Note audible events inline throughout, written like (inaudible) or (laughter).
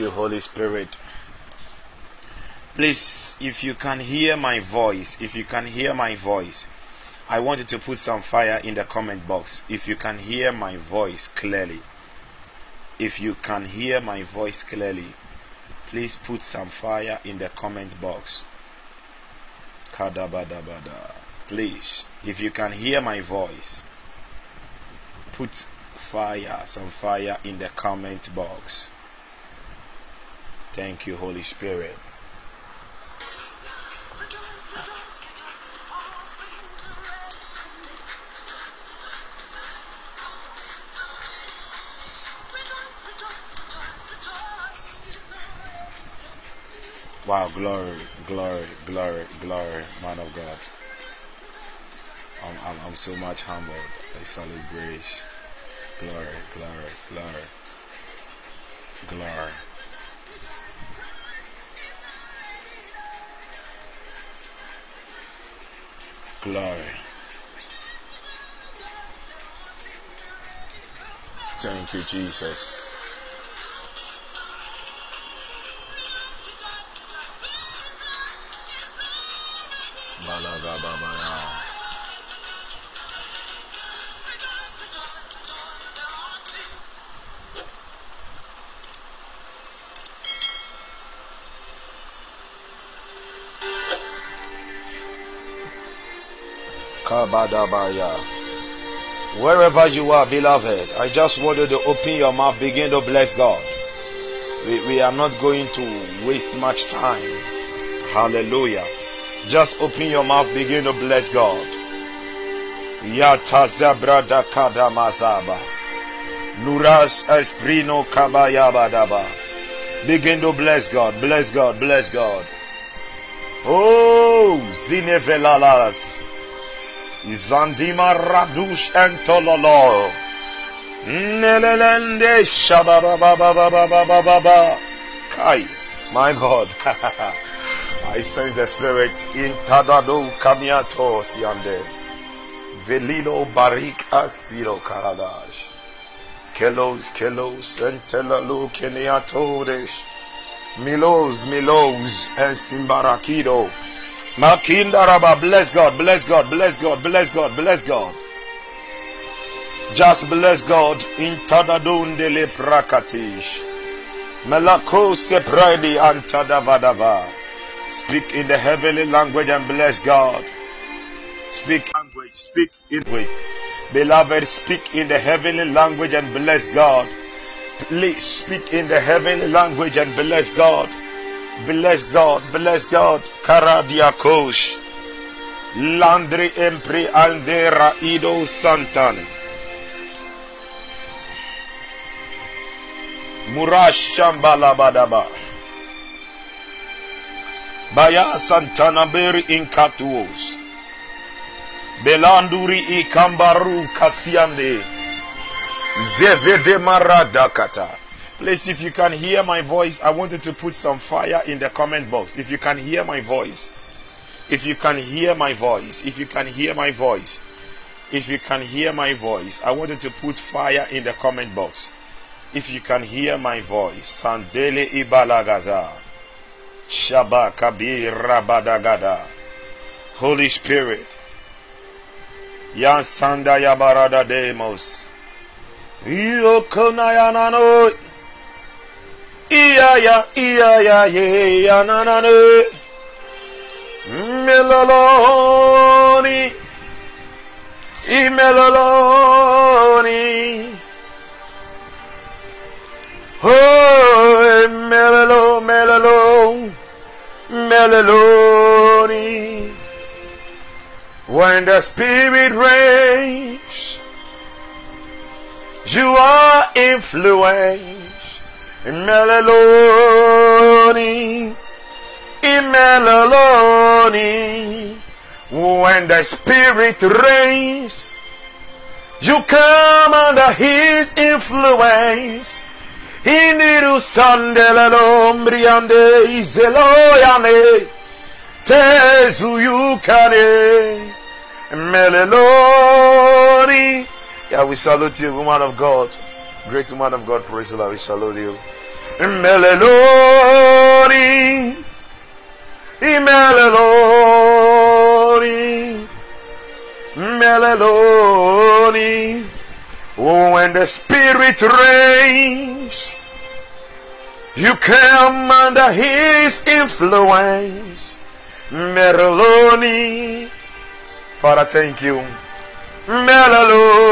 you, Holy Spirit. Please, if you can hear my voice, if you can hear my voice, I want you to put some fire in the comment box. If you can hear my voice clearly, if you can hear my voice clearly, please put some fire in the comment box. Kadabadabada. Please, if you can hear my voice, put fire, some fire in the comment box. Thank you, Holy Spirit. Wow, glory, glory, glory, glory, man of God. I'm, I'm, I'm so much humbled. It's all His grace. Glory, glory, glory, glory. Glory. Thank you, Jesus. Balagababaya. Wherever you are, beloved, I just want you to open your mouth, begin to bless God. We, we are not going to waste much time. Hallelujah. Just open your mouth, begin to bless God. Yata mazaba. Nuras esprino kabayabadaba. Begin to bless God, bless God, bless God. Oh, zinevelalas. Zandima radush entololor. Nelelende shababababababababa. Kai, my God. (laughs) I sense the spirit in Tadado Kamiatos yande. Velilo Barik Aspiro Karadash. Kelos, Kelos, and Telalo Keniatodes. Milos, Milos, and Simbarakido. Makindaraba, bless God, bless God, bless God, bless God, bless God. Just bless God in Tadadun de le Prakatish. Melako Sepredi Antadavadava. Speak in the heavenly language and bless God. Speak language, speak in language. Beloved, speak in the heavenly language and bless God. Please speak in the heavenly language and bless God. Bless God, bless God. Karadiakosh. Landri empri aldera ido santan. Murash Shambalabadaba. Baya Santana Beri Inkatuos. Belanduri Ikambaru Kasiande. Zevede Maradakata. Please, if you can hear my voice, I want you to put some fire in the comment box. If you can hear my voice, if you can hear my voice, if you can hear my voice, if you can hear my voice, I want you to put fire in the comment box. If you can hear my voice, Sandele Ibalagaza. Shaba Kabir Rabadagada. Holy Spirit. Yansanda Yabarada Demos. Yokonayanano. Iya ya iya ya ye ya na na ne. Meloloni. Imeloloni. Oh, melolo, melolo, meloloni. When the Spirit reigns, you are influenced. Meloloni, Meloloni. When the Spirit reigns, you come under His influence. Iniru sandela lombriande izeloyane tezu yukane Meleloni. Yeah, we salute you, woman of God. Great woman of God, Priscilla. We salute you. Meleloni. Meleloni. Meleloni. Oh, when the Spirit reigns, you come under His influence. Meleloni. Father, thank you. Meleloni.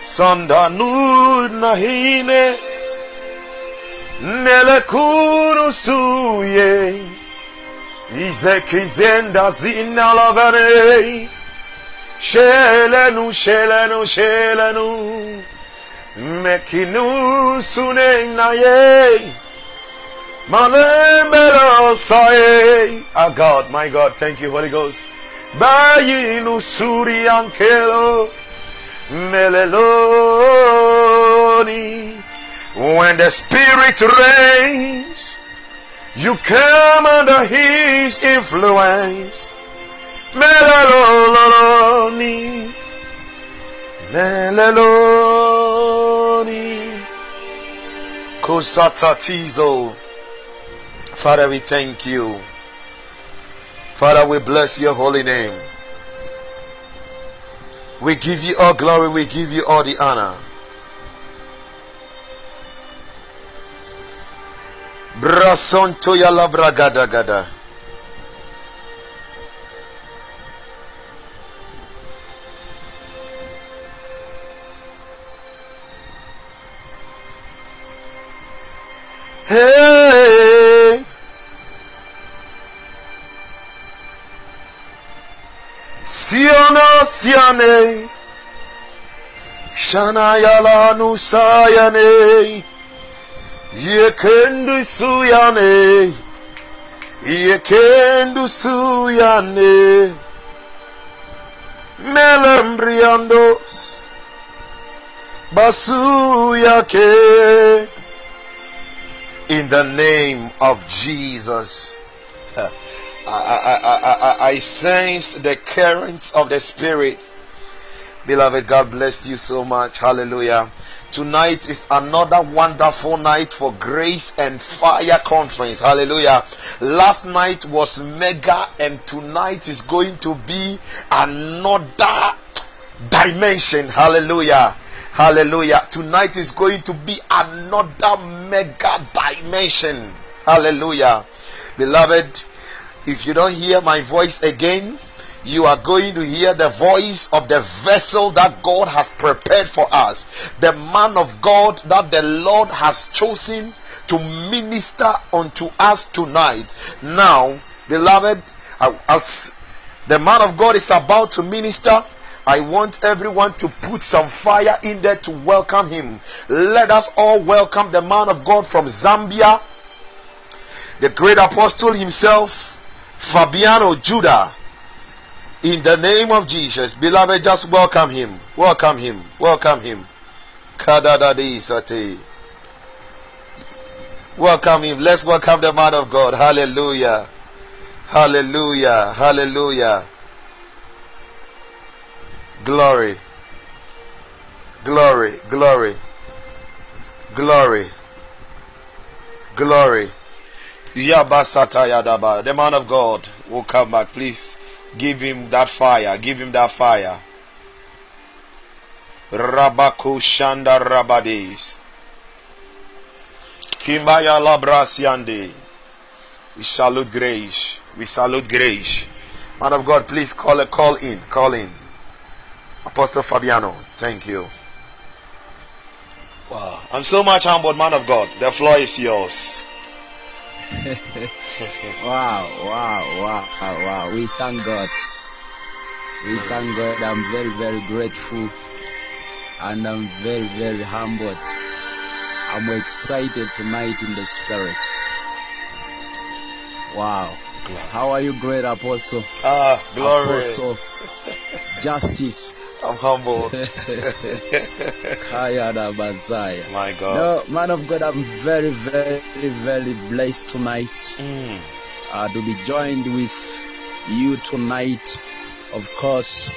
Sanda na hine. Nelekunu suye. Izekizenda zina lavane. Shelenu, shelenu, shelenu. Mekinu sune na ye. Malembelo sae. Ah God, my God, thank you, Holy Ghost. Bayinu suri ankelo. Meleloni. When the Spirit reigns, you come under His influence. Meleloni. Meleloni. Kosatatizo. Father, we thank you. Father, we bless your holy name. We give you all glory, we give you all the honor. Brasonto yala bragada Melembriandos. In the name of Jesus. (laughs) I, I, I, I, I sense the currents of the Spirit. Beloved, God bless you so much. Hallelujah. Tonight is another wonderful night for Grace and Fire Conference. Hallelujah. Last night was mega, and tonight is going to be another dimension. Hallelujah. Hallelujah. Tonight is going to be another mega dimension. Hallelujah. Beloved, if you don't hear my voice again, you are going to hear the voice of the vessel that God has prepared for us, the man of God that the Lord has chosen to minister unto us tonight. Now, beloved, uh, as the man of God is about to minister, I want everyone to put some fire in there to welcome him. Let us all welcome the man of God from Zambia, the great apostle himself, Fabiano Judah. In the name of Jesus, beloved, just welcome him. Welcome him. Welcome him. Welcome him. Let's welcome the man of God. Hallelujah. Hallelujah. Hallelujah. Glory. Glory. Glory. Glory. Glory. Yabasata Yadaba. The man of God will come back. Please give him that fire. Give him that fire. Rabaku Shanda Rabadis. Kimbaya Labrasiande. We salute grace. We salute grace. Man of God, please call a call in. Call in. Apostle Fabiano, thank you. Wow. I'm so much humbled, man of God. The floor is yours. (laughs) wow, wow, wow, wow. We thank God. We thank God. I'm very, very grateful. And I'm very, very humbled. I'm excited tonight in the spirit. Wow. How are you, great apostle? Ah, glory. Apostle (laughs) Justice. I'm humbled. (laughs) (laughs) My God. No, man of God, I'm very, very, very blessed tonight Mm. uh, to be joined with you tonight, of course,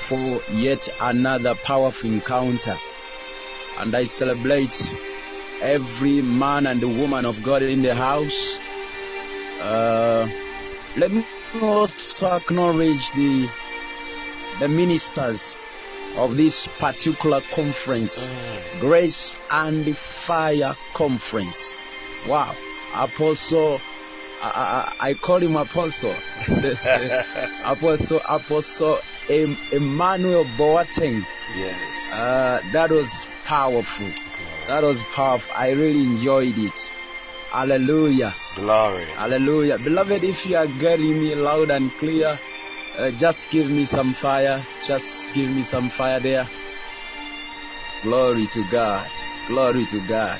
for yet another powerful encounter. And I celebrate every man and woman of God in the house. Uh, let me also acknowledge the the ministers of this particular conference, Grace and Fire Conference. Wow, Apostle, I, I, I call him Apostle, (laughs) Apostle, Apostle Em- Emmanuel Boateng. Yes. Uh, that was powerful. That was powerful. I really enjoyed it. Hallelujah. Glory. Hallelujah. Beloved, if you are getting me loud and clear, uh, just give me some fire. Just give me some fire there. Glory to God. Glory to God.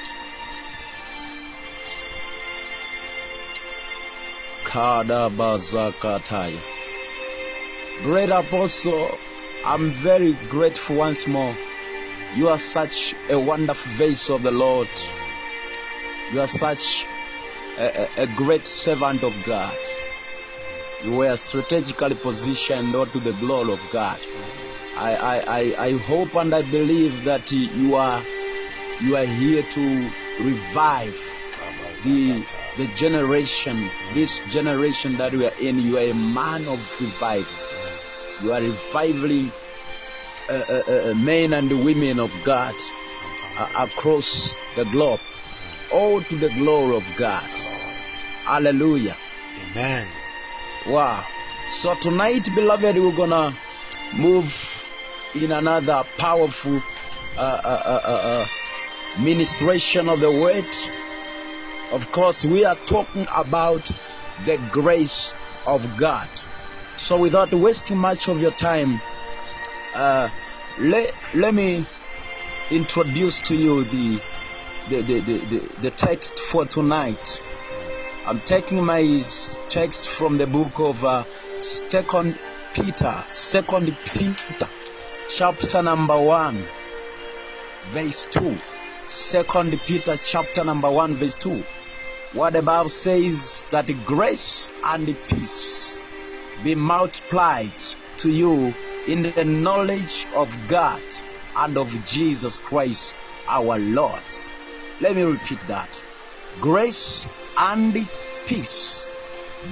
Great Apostle, I'm very grateful once more. You are such a wonderful vase of the Lord. You are such a, a, great servant of God. You were strategically positioned unto the glory of God. I, I, I, I hope and I believe that you are you are here to revive the the generation, this generation that we are in. You are a man of revival. You are reviving uh, uh, uh, men and women of God uh, across the globe, all to the glory of God. Hallelujah. Amen. Wow. So tonight, beloved, we're gonna move in another powerful uh, uh, uh, uh, uh, ministration of the word. Of course, we are talking about the grace of God. So, without wasting much of your time, uh, let, let me introduce to you the, the, the, the, the, text for tonight. I'm taking my text from the book of uh, Second Peter, Second Peter, chapter number one, verse two. Second Peter, chapter number one, verse two. What the Bible says that grace and peace be multiplied to you in the knowledge of God and of Jesus Christ our Lord. Let me repeat that. Grace and peace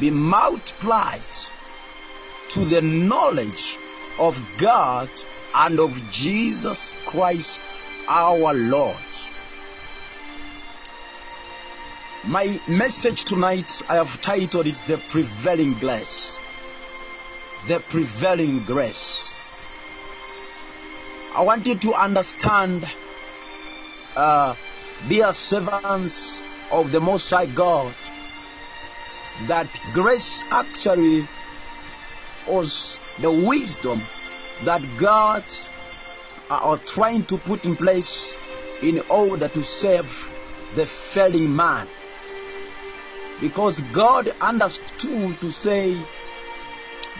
be multiplied to the knowledge of God and of Jesus Christ our Lord. My message tonight I have titled it The Prevailing Grace. The Prevailing Grace. I want you to understand, uh, dear servants of the Most High God, that grace actually was the wisdom that God uh, are trying to put in place in order to save the failing man. Because God understood to say,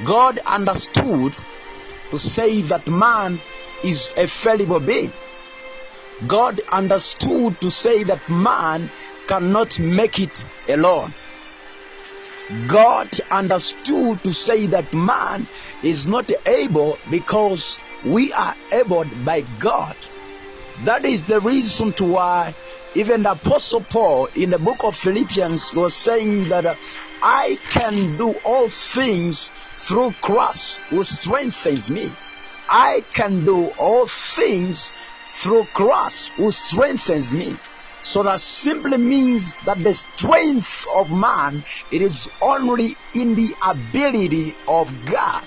God understood to say that man is a fallible being. God understood to say that man cannot make it alone. God understood to say that man is not able because we are able by God. That is the reason to why even the apostle Paul in the book of Philippians was saying that I can do all things through Christ who strengthens me. I can do all things through Christ who strengthens me. So that simply means that the strength of man it is only in the ability of God.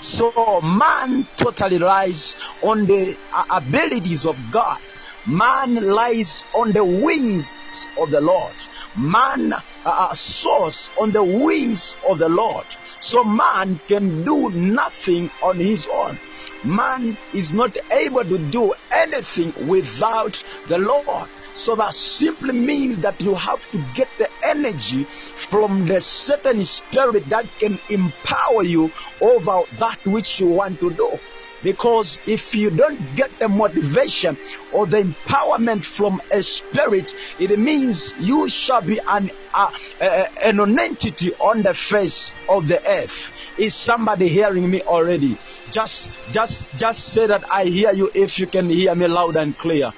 So man totally lies on the uh, abilities of God. Man lies on the wings of the Lord. Man uh, soars on the wings of the Lord. So man can do nothing on his own. Man is not able to do anything without the Lord. So that simply means that you have to get the energy from the certain spirit that can empower you over that which you want to do. Because if you don't get the motivation or the empowerment from a spirit, it means you shall be an, uh, uh, an entity on the face of the earth. Is somebody hearing me already? Just, just, just say that I hear you if you can hear me loud and clear.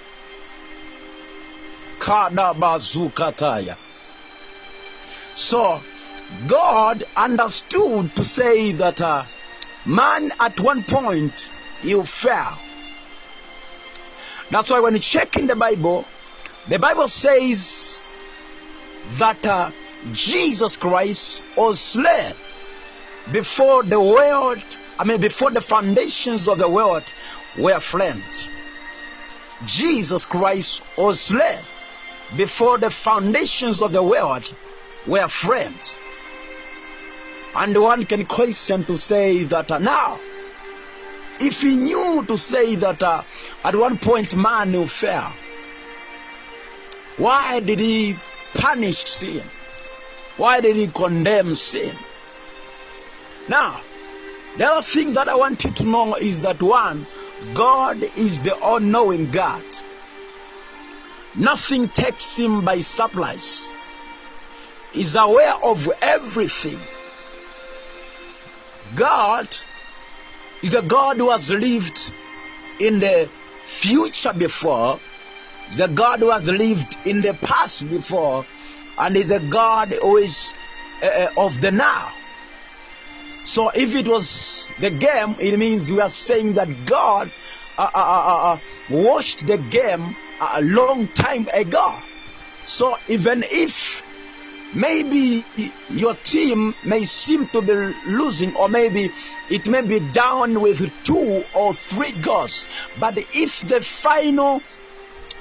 So, God understood to say that uh, man at one point you fell. That's why when you check in the Bible, the Bible says that uh, Jesus Christ was slain before the world, I mean, before the foundations of the world were framed. Jesus Christ was slain before the foundations of the world were framed. And one can question to say that uh, now, if he knew to say that uh, at one point man will fail, why did he punish sin? Why did he condemn sin? Now, the other thing that I want you to know is that one, God is the all knowing God. Nothing takes him by surprise. He's aware of everything. God is a God who has lived in the future before, is a God who has lived in the past before, and is a God who is uh, of the now. So if it was the game, it means we are saying that God uh, uh, uh, uh, watched the game a long time ago. So even if maybe your team may seem to be losing or maybe it may be down with two or three goals but if the final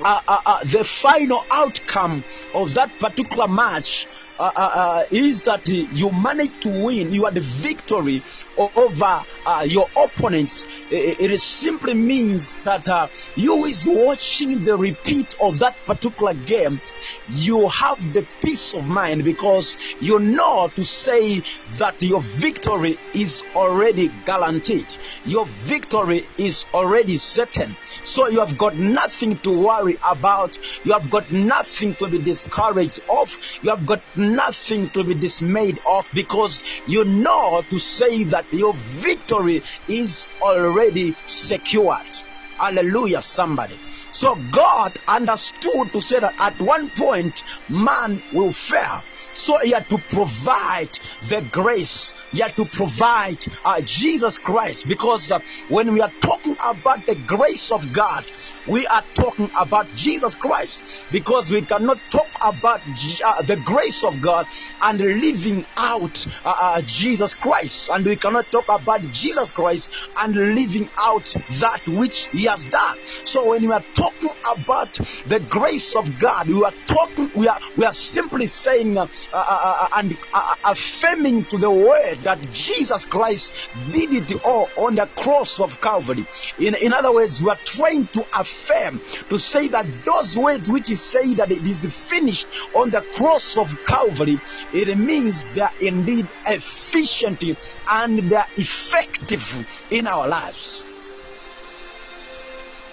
uh, uh, uh, the final outcome of that particular match uh, uh, uh, is that you manage to win, you the victory over your opponents. It, It simply means that you is watching the repeat of that particular game. You have the peace of mind because you know to say that your victory is already guaranteed. Your victory is already certain. So you have got nothing to worry about. You have got nothing to be discouraged of. You have got nothing to be dismayed of because you know to say that your victory is already secured. Hallelujah, somebody. So God understood to say that at one point man will fail. So he had to provide the grace. He had to provide uh, Jesus Christ because uh, when we are talking about the grace of God, we are talking about Jesus Christ because we cannot talk about uh, the grace of God and living out uh, uh, Jesus Christ, and we cannot talk about Jesus Christ and living out that which He has done. So when we are talking about the grace of God, we are talking, we are we are simply saying uh, uh, uh, and uh, affirming to the word that Jesus Christ did it all on the cross of Calvary. In, in other words, we are trying to affirm, to say that those words which is say that it is finished on the cross of Calvary, it means they are indeed efficient and they are effective in our lives.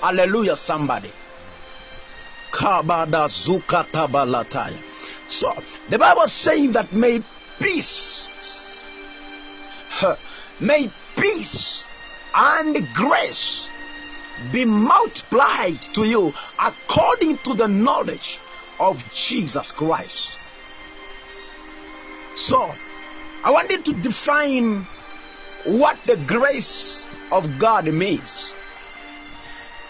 Hallelujah, somebody. Kabada. So the Bible is saying that may peace, may peace and grace be multiplied to you according to the knowledge of Jesus Christ. So I wanted to define what the grace of God means.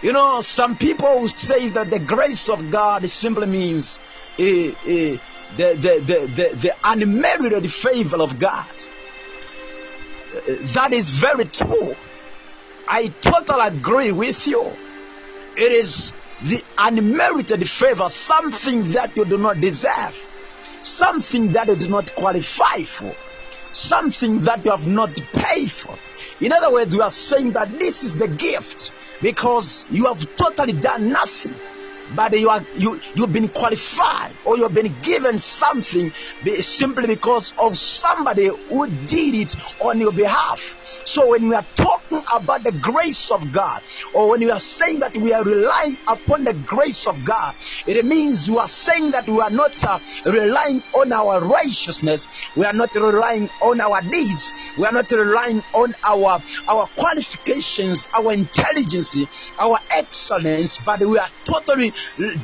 You know, some people say that the grace of God simply means eh, eh, the, the, the, the, the unmerited favor of God. That is very true. I totally agree with you. It is the unmerited favor, something that you do not deserve, something that you do not qualify for, something that you have not paid for. In other words, we are saying that this is the gift because you have totally done nothing but you are you you've been qualified or you've been given something simply because of somebody who did it on your behalf So when we are talking about the grace of God, or when we are saying that we are relying upon the grace of God, it means we are saying that we are not uh, relying on our righteousness, we are not relying on our deeds, we are not relying on our our qualifications, our intelligence, our excellence, but we are totally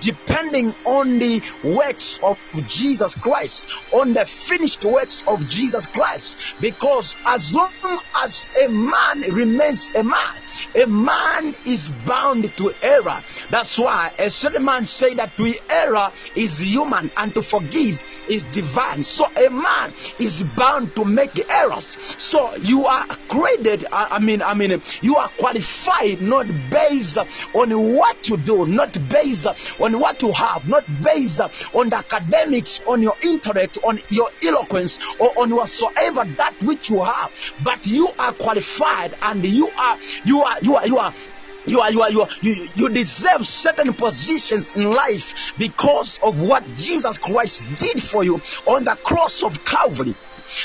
depending on the works of Jesus Christ, on the finished works of Jesus Christ. Because as long as a man remains a man, a man is bound to error. That's why a certain man say that to error is human and to forgive is divine. So a man is bound to make errors. So you are created. I mean, I mean, you are qualified not based on what you do, not based on what you have, not based on the academics, on your intellect, on your eloquence, or on whatsoever that which you have. But you are qualified, and you are you are you are you are you are you are you are, you, you deserve certain positions in life because of what Jesus Christ did for you on the cross of Calvary.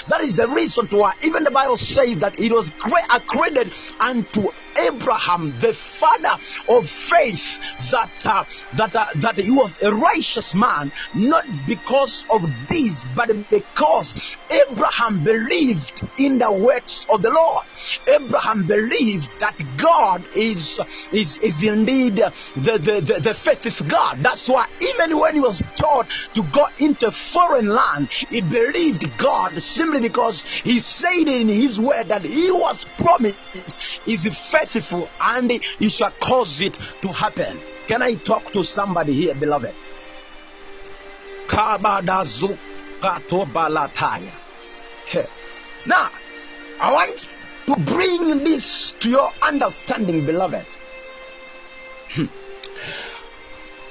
That is the reason why even the Bible says that it was accredited unto Abraham, the father of faith, that uh, that uh, that he was a righteous man, not because of this, but because Abraham believed in the works of the Lord. Abraham believed that God is is is indeed the the, the, the faithful God. That's why even when he was taught to go into foreign land, he believed God simply because he said in his word that he was promised is faithful and you shall cause it to happen. Can I talk to somebody here, beloved? Now, I want to bring this to your understanding, beloved. Hmm.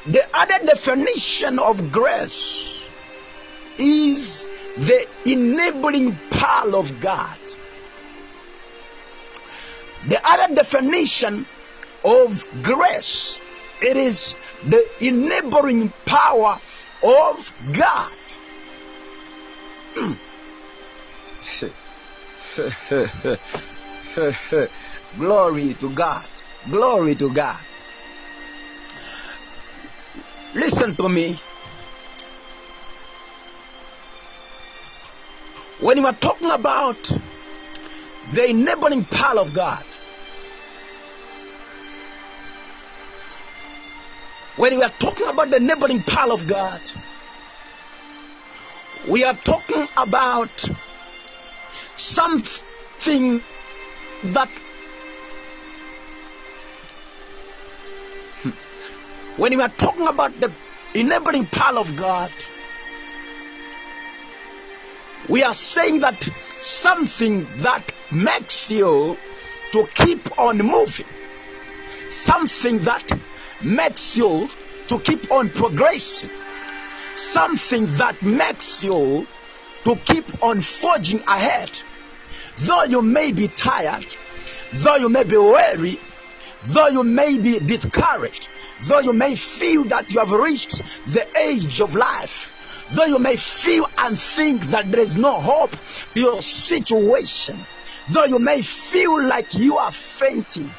the other definition of grace is the enabling power of God. The other definition of grace it is the enabling power of God. Hmm. (laughs) Glory to God. Glory to God. Listen to me. When you are talking about the enabling power of God, When we are talking about the enabling power of God, we are talking about something that hmm. when we are talking about the enabling power of God, we are saying that something that makes you to keep on moving, something that makes you to keep on progressing. Something that makes you to keep on forging ahead. Though you may be tired, though you may be weary, though you may be discouraged, though you may feel that you have reached the age of life, though you may feel and think that there is no hope your situation, though you may feel like you are fainting,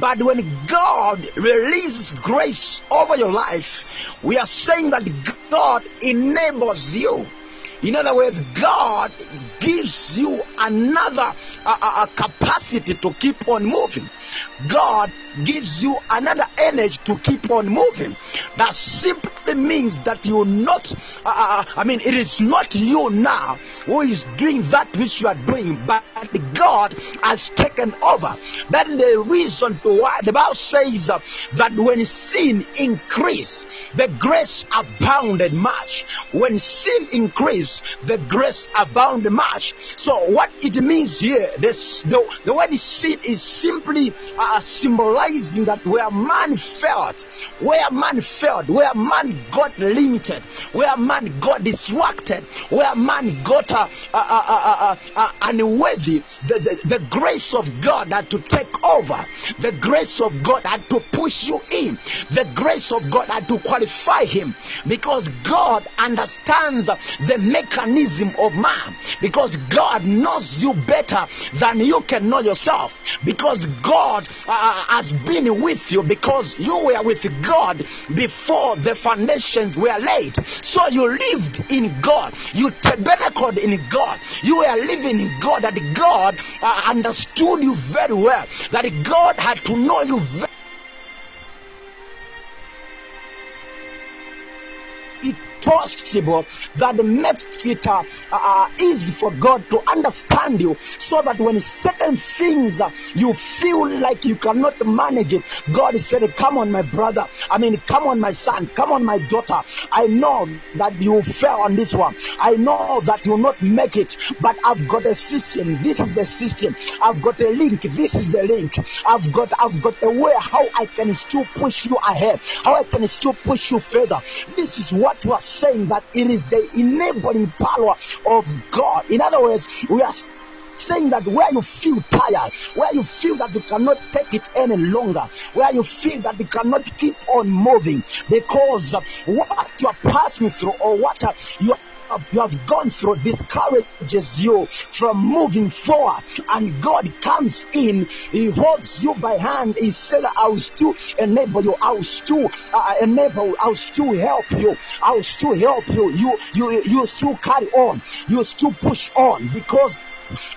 but when God releases grace over your life, we are saying that God enables you. In other words, God gives you another uh, capacity to keep on moving. God gives you another energy to keep on moving. That simply means that you're not, uh, uh, uh, I mean, it is not you now who is doing that which you are doing, but God has taken over. That is the reason why the Bible says uh, that when sin increased, the grace abounded much. When sin increased, the grace abounded much. So what it means here, this, the, the word sin is simply uh, symbolizing that where man felt, where man felt, where man man got limited, where man got distracted, where man got uh, uh, uh, uh, uh, uh, unworthy, the, the, the grace of God had to take over. The grace of God had to push you in. The grace of God had to qualify him because God understands the mechanism of man. Because God knows you better than you can know yourself. Because God uh, has been with you. Because you were with God before the foundations were laid. So you lived in God. You tabernacled in God. You were living in God. That God uh, understood you very well. That God had to know you very possible that makes it uh, uh, easy for God to understand you so that when certain things uh, you feel like you cannot manage it, God said, Come on, my brother. I mean, come on, my son. Come on, my daughter. I know that you fell on this one. I know that you'll not make it, but I've got a system. This is the system. I've got a link. This is the link. I've got I've got a way how I can still push you ahead, how I can still push you further. This is what are saying that it is the enabling power of God. In other words, we are saying that where you feel tired, where you feel that you cannot take it any longer, where you feel that you cannot keep on moving because what you are passing through or what you have, you have gone through discourages you from moving forward. And god comes in he holds you by hand. He said i will still enable you i will still uh, enable i will still help you i will still help you. You you you still carry on you still push on because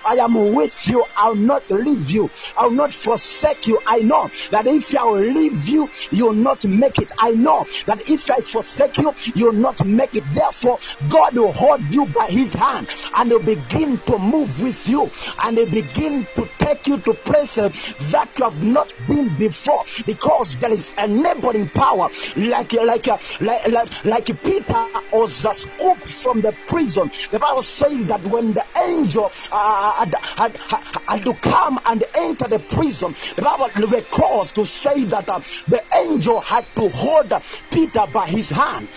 I am with you. I'll not leave you. I'll not forsake you. I know that if I will leave you, you'll not make it. I know that if I forsake you, you'll not make it. Therefore, God will hold you by his hand and he'll begin to move with you and he'll begin to take you to places that you have not been before because there is a neighboring power like like like like, like Peter was uh, scooped from the prison. The Bible says that when the angel uh, had, had, had, to come and enter the prison, the Bible records to say that uh, the angel had to hold Peter by his hand.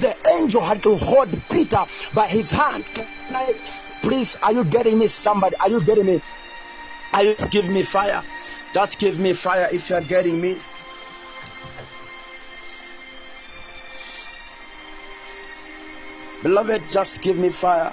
The angel had to hold Peter by his hand. I, please, are you getting me? Somebody, are you getting me? Are you give me fire? Just give me fire if you're getting me. Beloved, just give me fire.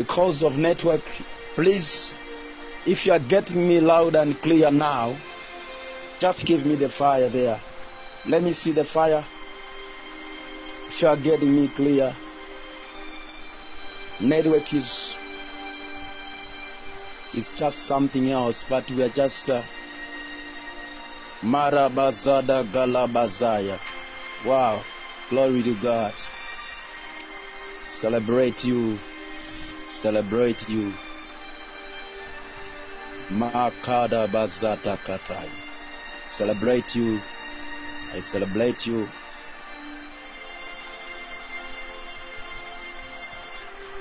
because of network. Please, if you are getting me loud and clear now, just give me the fire there. Let me see the fire. If you are getting me clear, network is is just something else, but we are just uh, Marabazada Galabazaya. Wow, glory to God. Celebrate you, celebrate you. Makada Bazata Katai. Celebrate you. I celebrate you.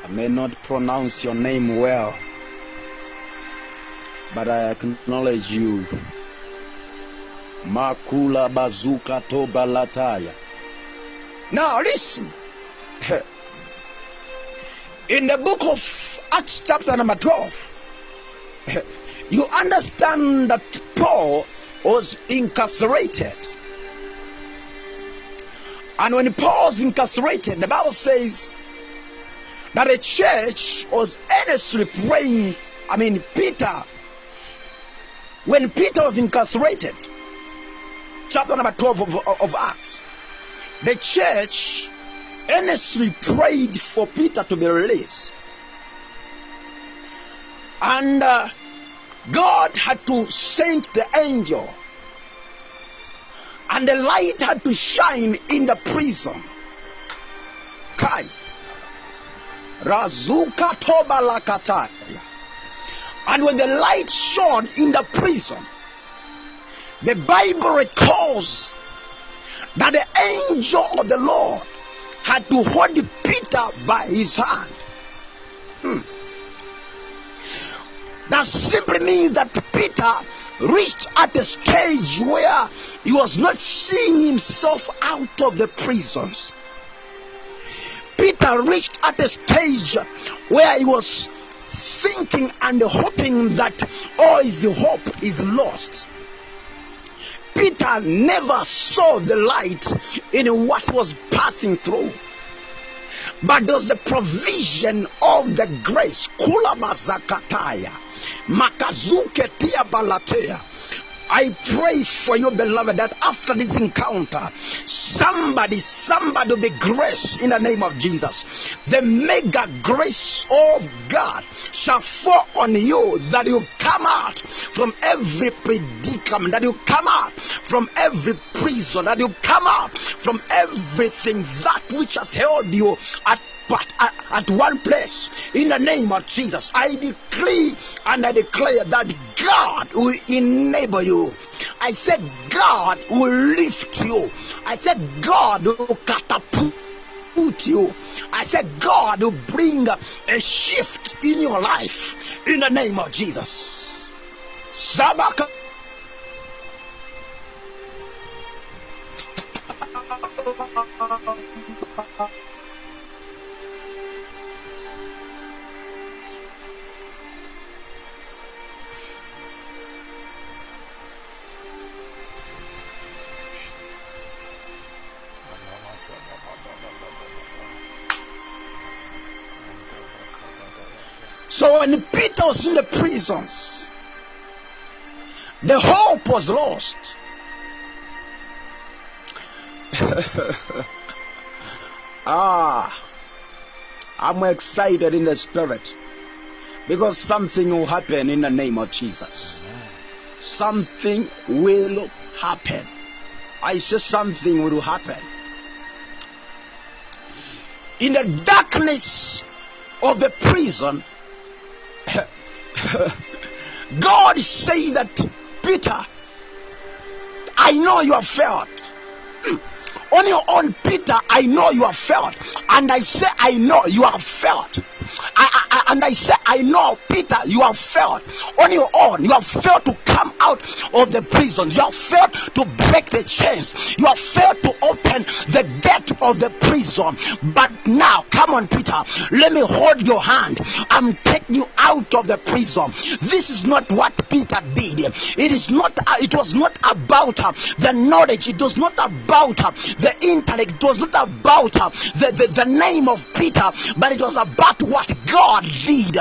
I may not pronounce your name well, but I acknowledge you. Makula Bazuka Toba Lataya. Now listen. (laughs) In the book of Acts, chapter number 12, (laughs) you understand that Paul was incarcerated. And when Paul was incarcerated, the Bible says that the church was earnestly praying. I mean, Peter, when Peter was incarcerated, chapter number 12 of, of Acts, the church earnestly prayed for Peter to be released. And uh, God had to send the angel, and the light had to shine in the prison. Kai. Razuka toba. And when the light shone in the prison, the Bible records that the angel of the Lord had to hold Peter by his hand. Hmm. That simply means that Peter reached at a stage where he was not seeing himself out of the prisons. Peter reached at a stage where he was thinking and hoping that all his hope is lost. Peter never saw the light in what was passing through. But there's the provision of the grace. Makazuke tia balatea. I pray for you, beloved, that after this encounter, somebody, somebody will be grace in the name of Jesus. The mega grace of God shall fall on you that you come out from every predicament, that you come out from every prison, that you come out from everything that which has held you at but at, one place in the name of Jesus. I decree and I declare that God will enable you. I said God will lift you. I said God will catapult you. I said God will bring a shift in your life in the name of Jesus. Sabaka. Was in the prisons, the hope was lost. (laughs) ah, I'm excited in the spirit because something will happen in the name of Jesus. Something will happen. I say something will happen. In the darkness of the prison, (laughs) God saying that, Peter, I know you have failed. Hmm. On your own, Peter, I know you have failed. And I say, I know you have failed. I, I, and I say, I know, Peter, you have failed. On your own, you have failed to come out of the prison. You have failed to break the chains. You have failed to open the gate of the prison. But now, come on, Peter, let me hold your hand. I'm taking you out of the prison. This is not what Peter did. It is not. Uh, it was not about uh, the knowledge. It was not about uh, the intellect. It was not about the, the the name of Peter, but it was about what God did.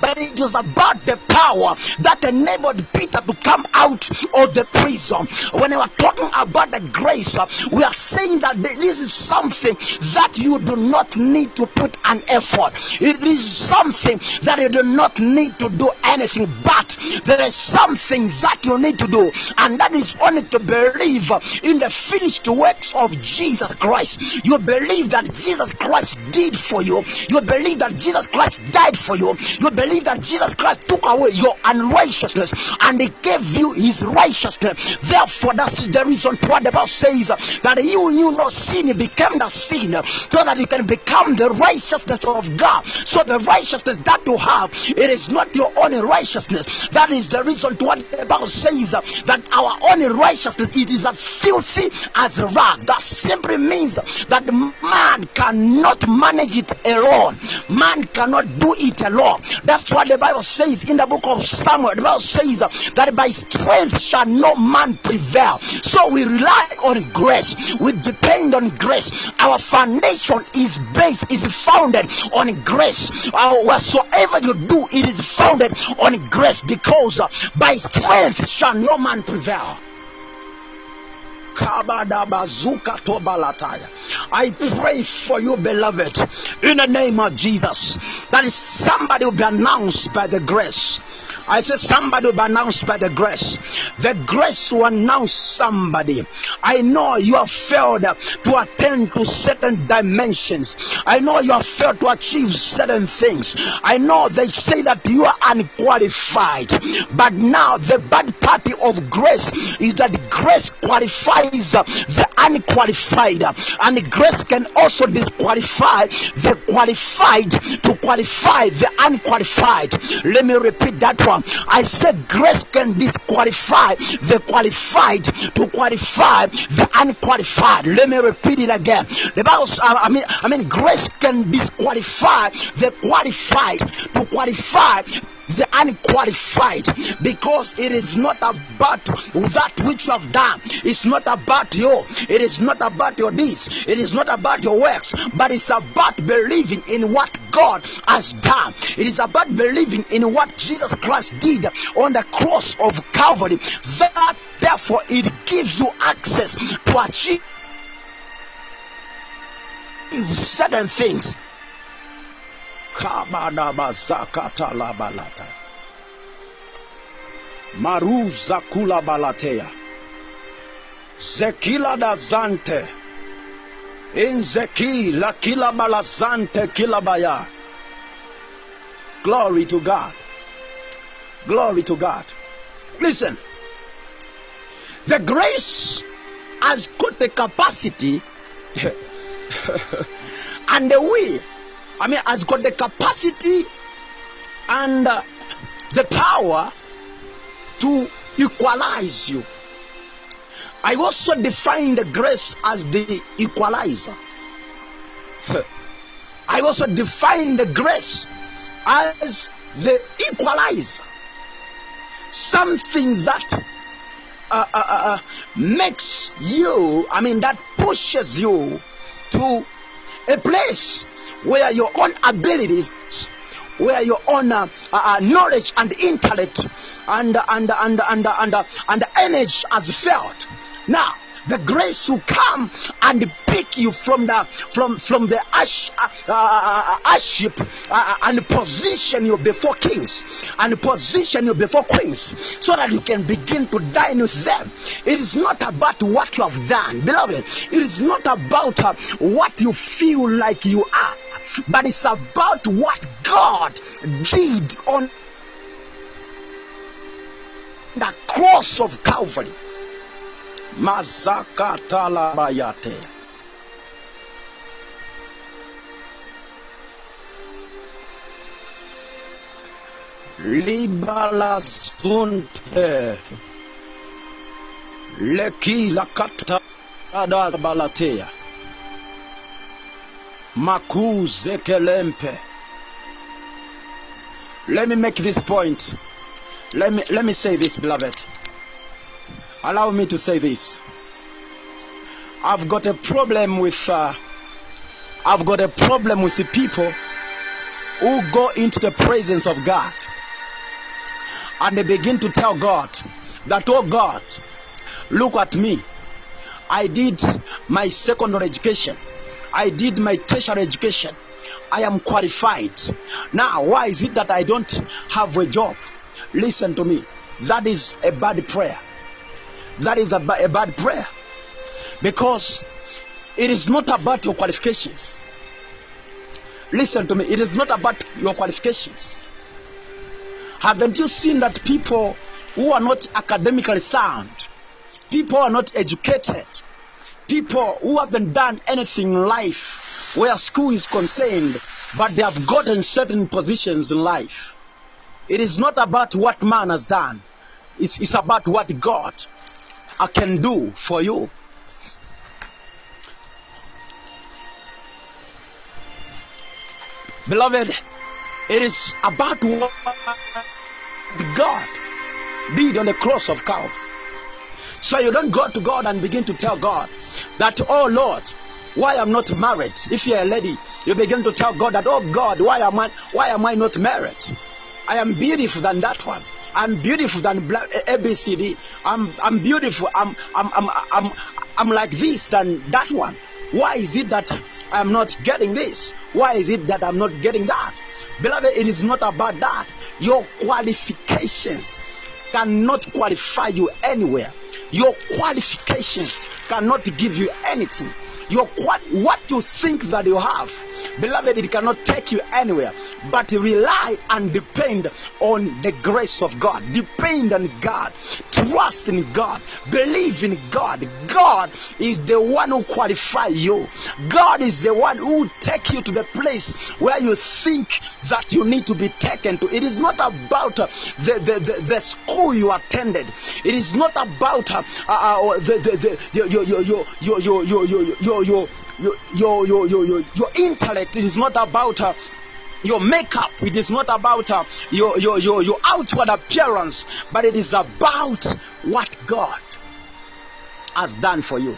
But it was about the power that enabled Peter to come out of the prison. When we are talking about the grace, we are saying that this is something that you do not need to put an effort. It is something that you do not need to do anything, but there is something that you need to do, and that is only to believe in the finished works of Jesus Christ. You believe that Jesus Christ did for you. You believe that Jesus Christ died for you. You believe that Jesus Christ took away your unrighteousness and he gave you his righteousness. Therefore, that's the reason what the Bible says that you knew no sin, he became the sin so that you can become the righteousness of God. So the righteousness that you have, it is not your own righteousness. That is the reason to what the Bible says that our own righteousness it is as filthy as rag. That simply means that man cannot manage it alone. Man cannot do it alone. That's what the Bible says in the book of Samuel. The Bible says that by strength shall no man prevail. So we rely on grace. We depend on grace. Our foundation is based, is founded on grace. Uh, whatsoever you do, it is founded on grace because uh, by strength shall no man prevail. I pray for you, beloved, in the name of Jesus. that somebody will be announced by the grace. I said somebody will be announced by the grace. The grace will announce somebody. I know you have failed to attend to certain dimensions. I know you have failed to achieve certain things. I know they say that you are unqualified. But now the bad party of grace is that grace qualifies the unqualified. And grace can also disqualify the qualified to qualify the unqualified. Let me repeat that I said grace can disqualify the qualified to qualify the unqualified. Let me repeat it again. The Bible, I mean, I mean, grace can disqualify the qualified to qualify the unqualified because it is not about that which you have done. It's not about you it is not about your deeds. It is not about your works but it's about believing in what god has done. It is about believing in what jesus christ did on the cross of calvary that therefore it gives you access to achieve certain things kabadabazakatalabalata maruza kula balatea zekila da zante inzeki la kila balazante kila baya glory to god. Glory to god. Listen. The grace has got the capacity (laughs) and the will I mean, has got the capacity and uh, the power to equalize you. I also define the grace as the equalizer. (laughs) I also define the grace as the equalizer. Something that uh, uh, uh, makes you, I mean, that pushes you to a place where your own abilities where your own uh, uh, knowledge and intellect and and and and and, uh, and energy has failed. Now the grace will come and pick you from the from from the ash uh, uh, aship uh, and position you before kings and position you before queens so that you can begin to dine with them. It is not about what you have done beloved. It is not about uh, what you feel like you are but it's about what God did on the cross of Calvary. Mazakatalabayate. Libalazunte. Leki lakata balatea. Makuzekelempe. Let me make this point. Let me let me say this, beloved. Allow me to say this. I've got a problem with uh, I've got a problem with the people who go into the presence of God and they begin to tell God that, oh God, look at me. I did my secondary education. I did my tertiary education. I am qualified. Now, why is it that I don't have a job? Listen to me. That is a bad prayer. That is a, ba- a bad prayer. Because it is not about your qualifications. Listen to me. It is not about your qualifications. Haven't you seen that people who are not academically sound, people who are not educated, people who haven't done anything in life where school is concerned, but they have gotten certain positions in life. It is not about what man has done, it's, it's about what God uh, can do for you. Beloved, it is about what God did on the cross of Calvary. So you don't go to God and begin to tell God that, oh Lord, why I'm not married. If you're a lady, you begin to tell God that, oh God, why am I why am I not married? I am beautiful than that one. I'm beautiful than ABCD. I'm I'm beautiful. I'm I'm I'm I'm I'm like this than that one. Why is it that I'm not getting this? Why is it that I'm not getting that? Beloved, it is not about that. Your qualifications cannot qualify you anywhere. Your qualifications cannot give you anything. Your what you think that you have, beloved, it cannot take you anywhere. But rely and depend on the grace of God. Depend on God. Trust in God. Believe in God. God is the one who qualify you. God is the one who will take you to the place where you think that you need to be taken to. It is not about the, the, the, the school you attended. It is not about uh, uh, the, the, the, your, your, your, your, your, your, your, your, your, your, your, your, your, your, your, intellect. It is not about uh, your makeup it is not about uh, your, your your your outward appearance but it is about what god has done for you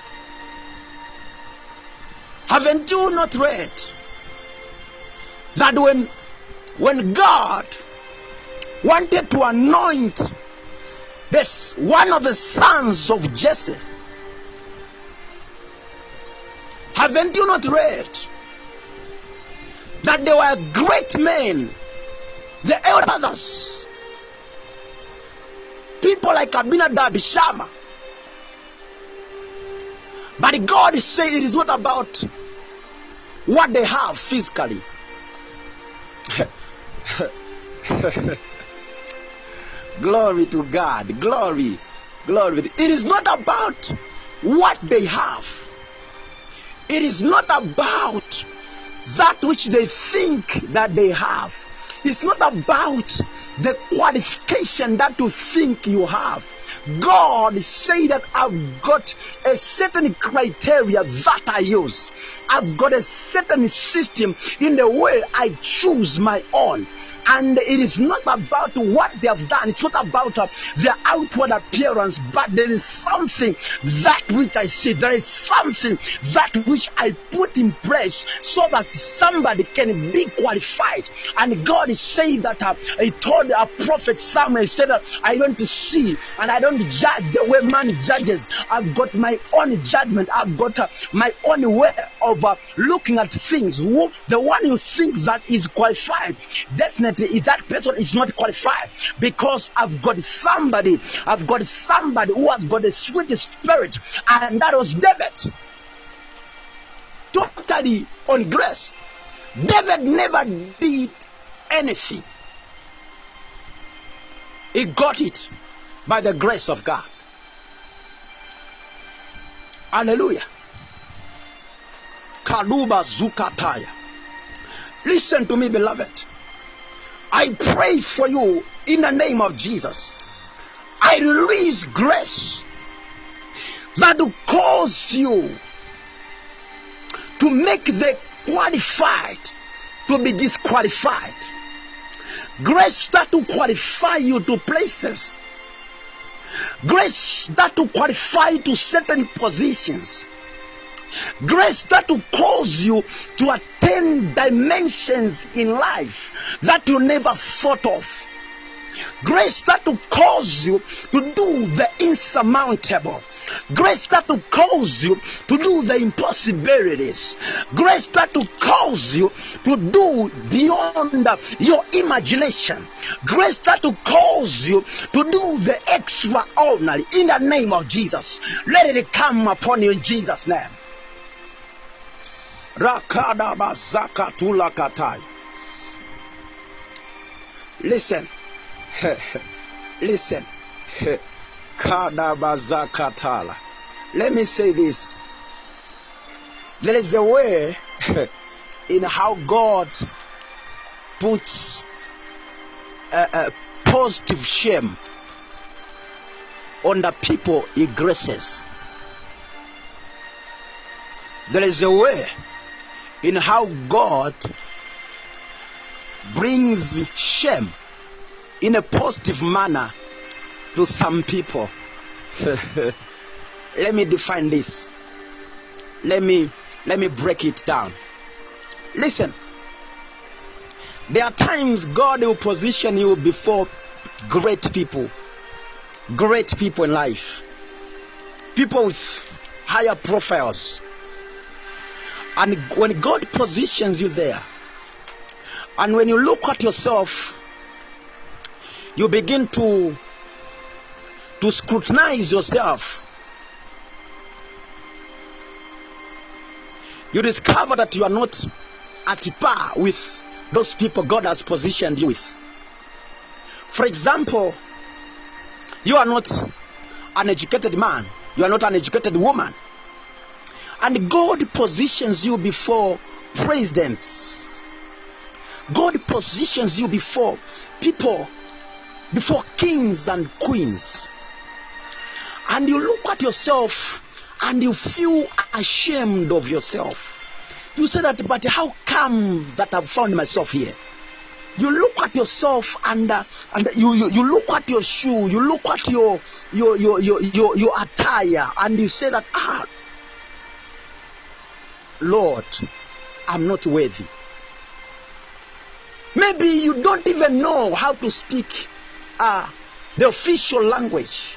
haven't you not read that when when god wanted to anoint this one of the sons of jesse haven't you not read that they were great men, the elders, people like Abinadab, Shammah. But God is saying it is not about what they have physically. (laughs) glory to God, glory, glory. It is not about what they have. It is not about that which they think that they have. It's not about the qualification that you think you have. God say that I've got a certain criteria that I use. I've got a certain system in the way I choose my own. And it is not about what they have done. It's not about uh, their outward appearance, but there is something that which I see. There is something that which I put in place so that somebody can be qualified. And God is saying that uh, He told a prophet Samuel, He said that I want to see and I don't judge the way man judges. I've got my own judgment. I've got uh, my own way of uh, looking at things. The one who thinks that is qualified, definitely if that person is not qualified because I've got somebody, I've got somebody who has got a sweet spirit, and that was David. Totally on grace. David never did anything. He got it by the grace of God. Hallelujah. Kaluba Zukataya. Listen to me, beloved. I pray for you in the name of Jesus. I release grace that will cause you to make the qualified to be disqualified. Grace that will qualify you to places. Grace that will qualify you to certain positions. Grace that will cause you to attain dimensions in life that you never thought of. Grace that will cause you to do the insurmountable. Grace that will cause you to do the impossibilities. Grace that will cause you to do beyond your imagination. Grace that will cause you to do the extraordinary in the name of Jesus. Let it come upon you in Jesus' name. Rakadabazakatulakatai. Listen. (laughs) Listen. (laughs) Kadabazakatala. Let me say this. There is a way (laughs) in how God puts a, a positive shame on the people he graces. There is a way in how God brings shame in a positive manner to some people. (laughs) let me define this. Let me let me break it down. Listen. There are times God will position you before great people. Great people in life. People with higher profiles. And when God positions you there, And when you look at yourself, you begin to to scrutinize yourself. You discover that you are not at par with those people God has positioned you with. For example, you are not an educated man, you are not an educated woman, and God positions you before presidents. God positions you before people, before kings and queens. And you look at yourself and you feel ashamed of yourself. You say that, but how come that I've found myself here? You look at yourself and uh, and you, you you look at your shoe, you look at your your your your your, your attire, and you say that ah, Lord, I'm not worthy. Maybe you don't even know how to speak uh, the official language.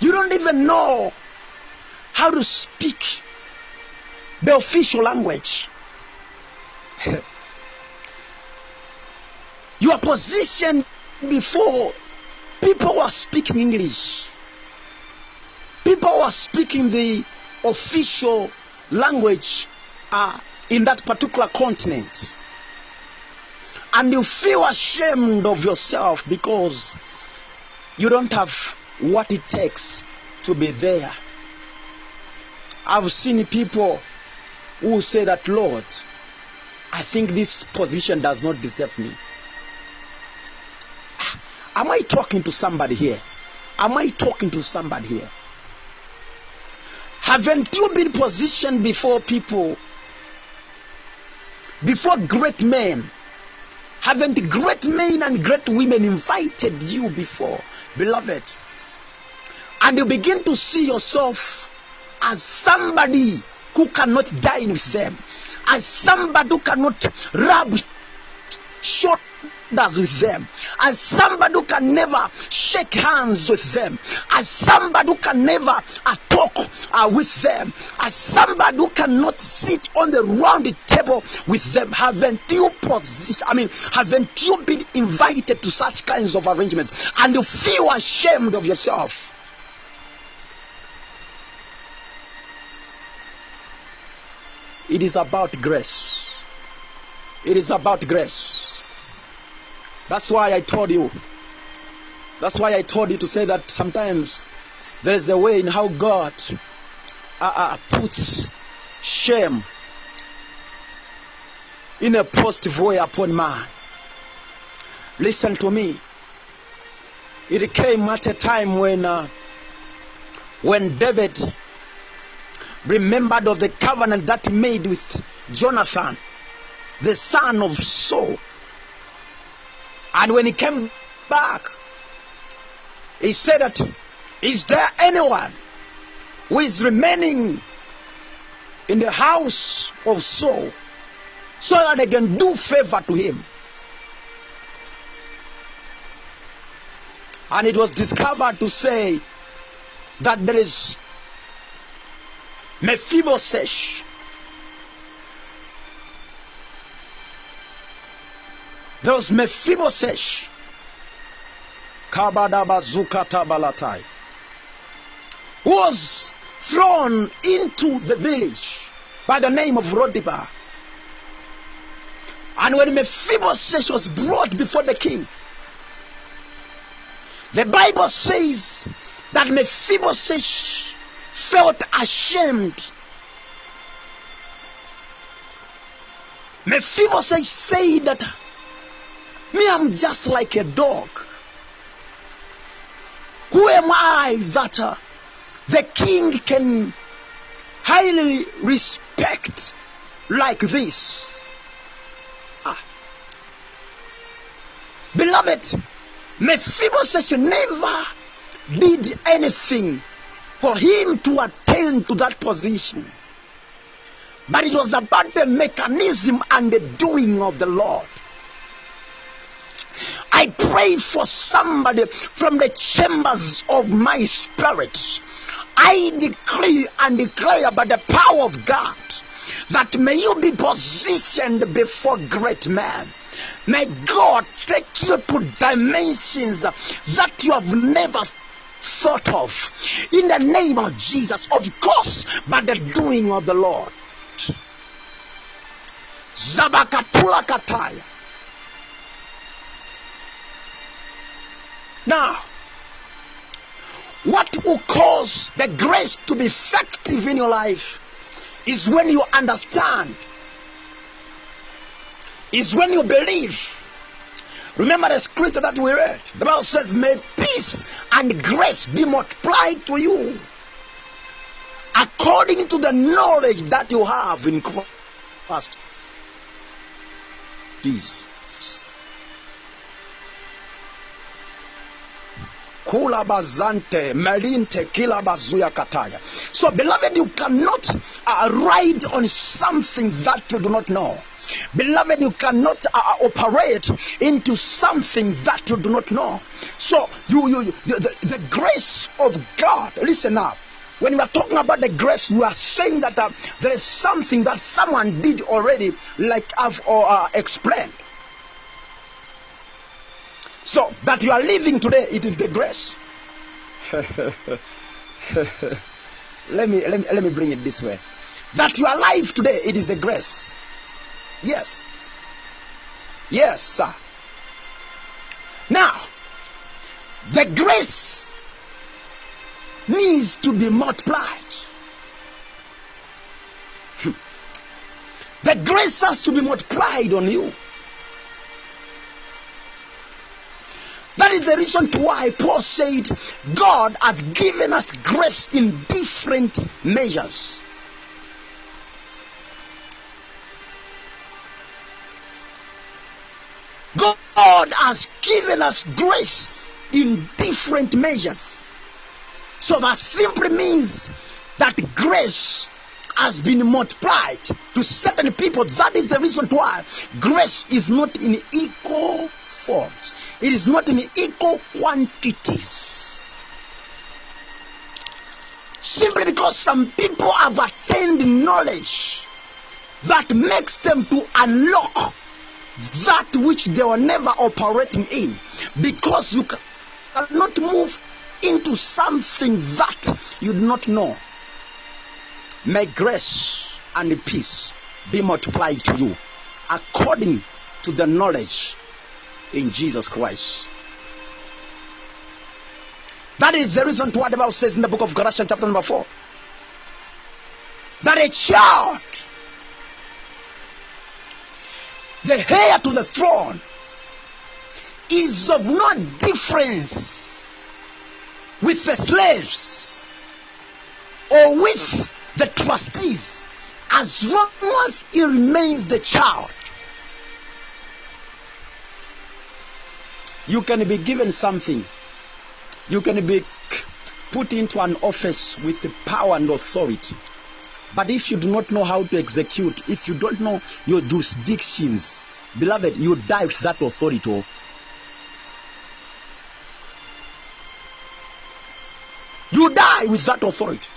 You don't even know how to speak the official language. (laughs) you are positioned before people who are speaking English, people who are speaking the official language uh, in that particular continent. And you feel ashamed of yourself because you don't have what it takes to be there. I've seen people who say that, Lord, I think this position does not deserve me. Am I talking to somebody here? Am I talking to somebody here? Haven't you been positioned before people, before great men? Haven't great men and great women invited you before, beloved? And you begin to see yourself as somebody who cannot dine with them, as somebody who cannot rub shoulders with them, as somebody who can never shake hands with them, as somebody who can never uh, talk uh, with them, as somebody who cannot sit on the round table with them. Haven't you position? I mean, haven't you been invited to such kinds of arrangements and you feel ashamed of yourself? It is about grace. It is about grace. That's why I told you. That's why I told you to say that sometimes there is a way in how God uh, uh, puts shame in a positive way upon man. Listen to me. It came at a time when uh, when David remembered of the covenant that he made with Jonathan, the son of Saul. And when he came back, he said that, Is there anyone who is remaining in the house of Saul so that they can do favor to him? And it was discovered to say that there is Mephibosheth. There was Mephibosheth. Kabadabazukata. Was thrown into the village by the name of Rodiba. And when Mephibosheth was brought before the king, the Bible says that Mephibosheth felt ashamed. Mephibosheth said that me, I'm just like a dog. Who am I that uh, the king can highly respect like this? Ah. Beloved, Mephibosheth never did anything for him to attain to that position. But it was about the mechanism and the doing of the Lord. I pray for somebody from the chambers of my spirit. I decree and declare by the power of God that may you be positioned before great men. May God take you to dimensions that you have never thought of. In the name of Jesus, of course, by the doing of the Lord. Zabakatula Kataya. Now, what will cause the grace to be effective in your life is when you understand, is when you believe. Remember the scripture that we read. The Bible says, May peace and grace be multiplied to you according to the knowledge that you have in Christ. Jesus. Kula bazante melinte kila bazuya kataya. So, beloved, you cannot uh, ride on something that you do not know. Beloved, you cannot uh, operate into something that you do not know. So, you, you, you the, the, grace of God. Listen up. When we are talking about the grace, we are saying that uh, there is something that someone did already, like I've uh, explained. So that you are living today, it is the grace. (laughs) let me let me let me bring it this way. That you are alive today, it is the grace. Yes. Yes, sir. Now, the grace needs to be multiplied. (laughs) the grace has to be multiplied on you. Is the reason why Paul said God has given us grace in different measures. God has given us grace in different measures. So that simply means that grace has been multiplied to certain people. That is the reason why grace is not in equal forms. It is not in equal quantities. Simply because some people have attained knowledge that makes them to unlock that which they were never operating in. Because you cannot move into something that you do not know. May grace and peace be multiplied to you according to the knowledge in Jesus Christ. That is the reason to what the Bible says in the book of Galatians, chapter number 4, that a child, the heir to the throne, is of no difference with the slaves or with the trustees as long as he remains the child. You can be given something. You can be put into an office with the power and authority. But if you do not know how to execute, if you don't know your jurisdictions, beloved, you die with that authority. You die with that authority.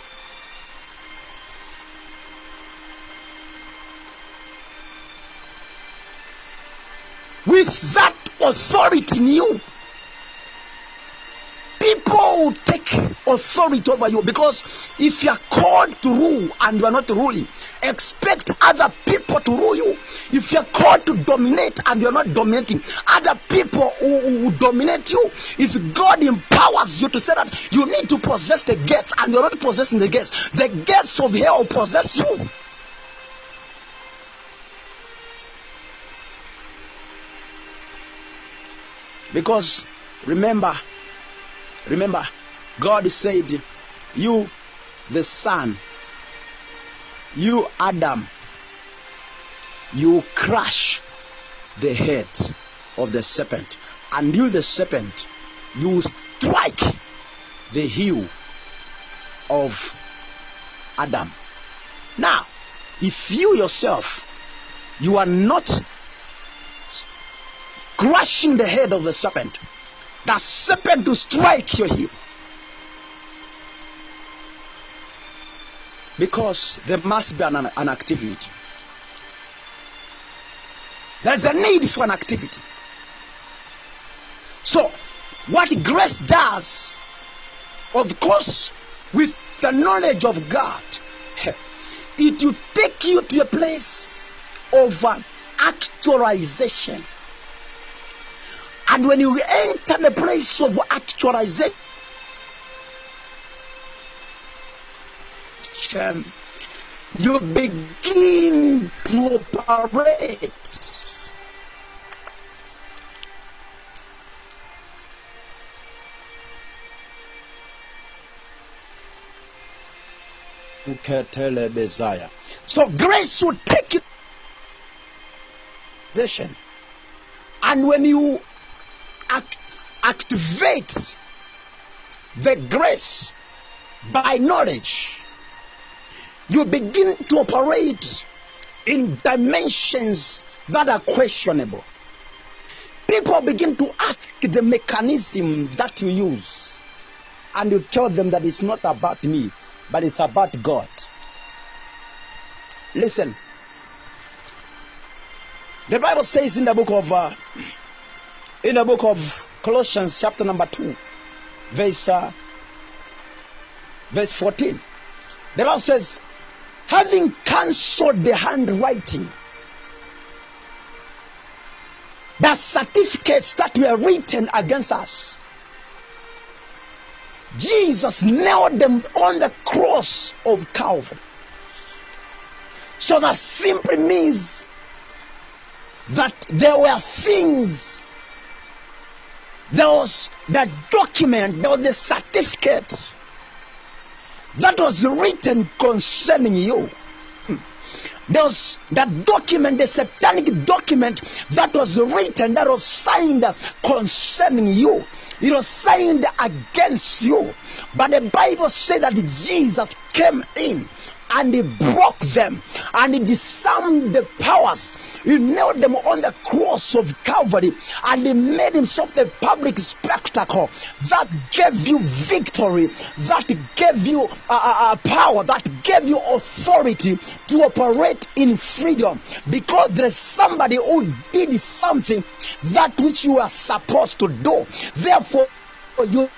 With that authority in you, people will take authority over you because if you are called to rule and you are not ruling, expect other people to rule you. If you are called to dominate and you are not dominating, other people will, will dominate you. If God empowers you to say that you need to possess the gates and you are not possessing the gates, the gates of hell possess you. Because remember, remember, God said, You, the son, you, Adam, you crush the head of the serpent, and you, the serpent, you strike the heel of Adam. Now, if you yourself, you are not crushing the head of the serpent. That serpent to strike your heel. Because there must be an, an activity. There's a need for an activity. So, what grace does, of course, with the knowledge of God, (laughs) it will take you to a place of actualization. And when you enter the place of actualization, you begin to operate. So grace will take you. And when you act, activate the grace by knowledge, you begin to operate in dimensions that are questionable. People begin to ask the mechanism that you use, and you tell them that it's not about me, but it's about God. Listen, the Bible says in the book of uh, in the book of Colossians, chapter number two, verse uh, verse fourteen. The Lord says, having cancelled the handwriting, the certificates that were written against us, Jesus nailed them on the cross of Calvary. So that simply means that there were things, there was the document, there was the certificate that was written concerning you. Hmm. There was that document, the satanic document that was written, that was signed concerning you. It was signed against you. But the Bible said that Jesus came in and he broke them and he disarmed the powers. He nailed them on the cross of Calvary and he made himself the public spectacle that gave you victory, that gave you uh, uh, uh, power, that gave you authority to operate in freedom because there is somebody who did something that which you are supposed to do. Therefore, you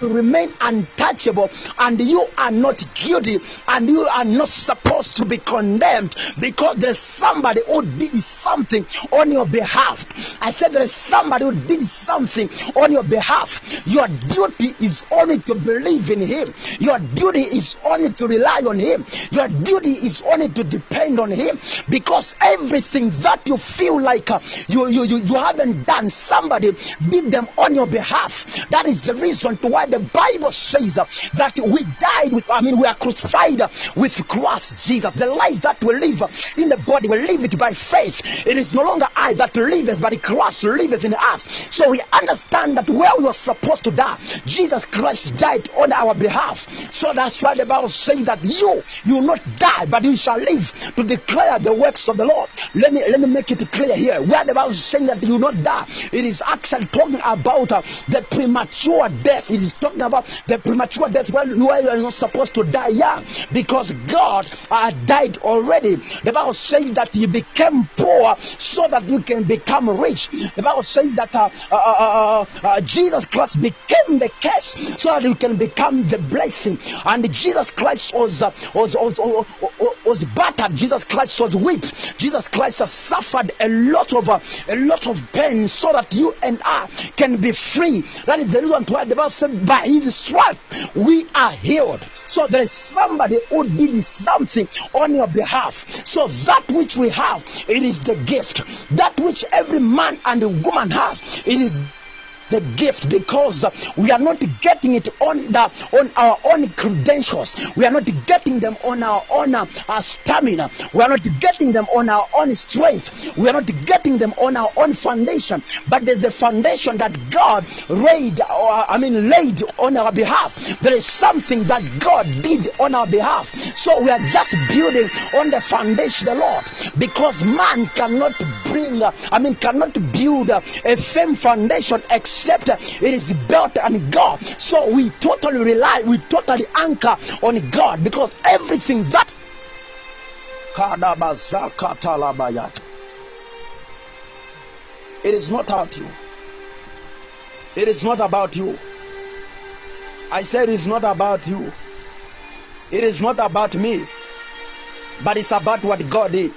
remain untouchable and you are not guilty and you are not supposed to be condemned because there's somebody who did something on your behalf. I said there's somebody who did something on your behalf. Your duty is only to believe in him. Your duty is only to rely on him. Your duty is only to depend on him because everything that you feel like uh, you, you, you, you haven't done, somebody did them on your behalf. That is the reason to why the Bible says uh, that we died with, I mean, we are crucified with Christ Jesus. The life that we live in the body, we live it by faith. It is no longer I that liveth, but Christ liveth in us. So we understand that where we are supposed to die, Jesus Christ died on our behalf. So that's why the Bible says that you, you will not die, but you shall live to declare the works of the Lord. Let me let me make it clear here. Where the Bible is saying that you will not die, it is actually talking about uh, the premature death. It is talking about the premature death when you are not supposed to die young because God uh, died already. The Bible says that He became poor so that you can become rich. The Bible says that uh, uh, uh, uh, Jesus Christ became the curse so that you can become the blessing. And Jesus Christ was uh, was, was, was, was battered. Jesus Christ was whipped. Jesus Christ has suffered a lot of uh, a lot of pain so that you and I can be free. That is the reason why the Bible said, by his stripe we are healed. So there is somebody who did something on your behalf. So that which we have, it is the gift. That which every man and woman has, it is the gift because uh, we are not getting it on the on our own credentials. We are not getting them on our own uh, our stamina. We are not getting them on our own strength. We are not getting them on our own foundation. But there's a foundation that god laid or i mean laid on our behalf. There is something that god did on our behalf. So we are just building on the foundation of the lord. Because man cannot bring uh, i mean cannot build uh, a firm foundation except it is built on God. So we totally rely, we totally anchor on God because everything that it is not about you. It is not about you. I said it's not about you. It is not about me. But it's about what God did.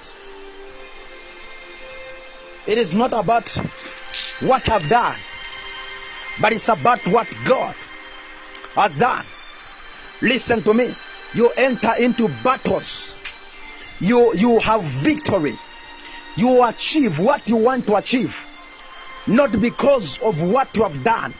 It is not about what I've done. But it's about what God has done. Listen to me. You enter into battles. You you have victory. You achieve what you want to achieve. Not because of what you have done,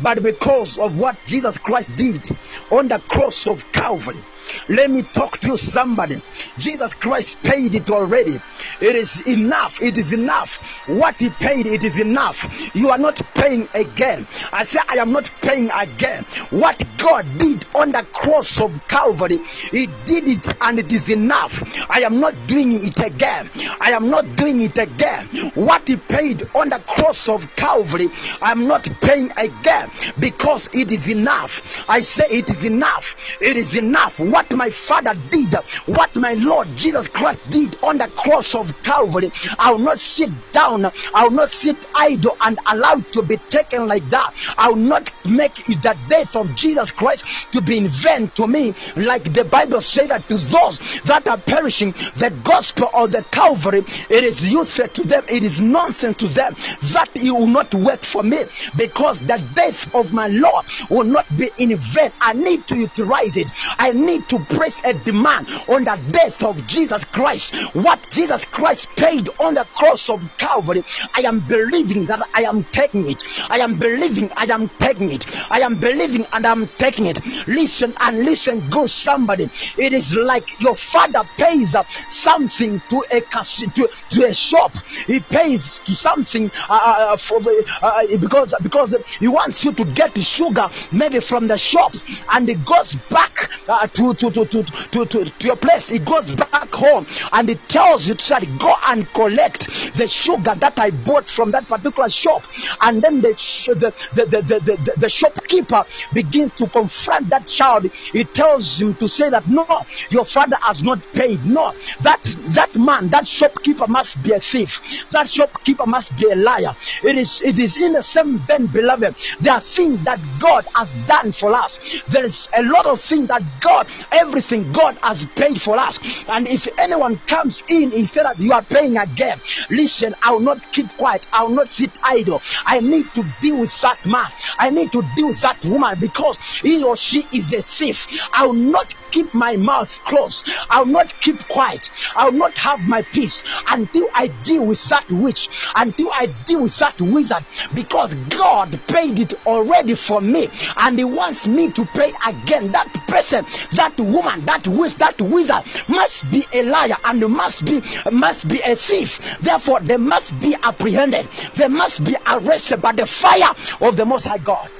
but because of what Jesus Christ did on the cross of Calvary. Let me talk to you, somebody. Jesus Christ paid it already. It is enough. It is enough. What He paid, it is enough. You are not paying again. I say, I am not paying again. What God did on the cross of Calvary, He did it and it is enough. I am not doing it again. I am not doing it again. What He paid on the cross of Calvary, I am not paying again because it is enough. I say, it is enough. It is enough. What my Father did, what my Lord Jesus Christ did on the cross of Calvary, I will not sit down. I will not sit idle and allow to be taken like that. I will not make the death of Jesus Christ to be in vain to me, like the Bible said that to those that are perishing, the gospel of the Calvary, it is useless to them, it is nonsense to them. That it will not work for me because the death of my Lord will not be in vain. I need to utilize it. I need to place a demand on the death of Jesus Christ. What Jesus Christ paid on the cross of Calvary, I am believing that I am taking it. I am believing I am taking it. I am believing and I'm taking it. Listen and listen, go somebody. It is like your father pays uh, something to a to, to a shop. He pays to something uh, uh, for uh, because because he wants you to get sugar maybe from the shop and it goes back uh, to, to, to, to, to, to, to your place. It goes back home and it tells you to go and collect the sugar that I bought from that particular shop. And then the, the, the, the, the, the, the shopkeeper begins to confront that child. He tells him to say that no, your father has not paid. No, that that man, that shopkeeper must be a thief. That shopkeeper must be a liar. It is it is in the same vein, beloved. There are things that God has done for us. There is a lot of things that God, everything God has paid for us. And if anyone comes in, said that you are paying again. Listen, I will not keep quiet. I will not sit idle. I need to deal with that man. I need to deal with that woman because he or she is a thief. I will not keep my mouth closed. I will not keep quiet. I will not have my peace until I deal with that witch, until I deal with that wizard, because God paid it already for me, and He wants me to pay again. That person, that woman, that witch, that wizard must be a liar and must be must be a thief. Therefore, they must be apprehended. They must be arrested by the fire of the Most High God.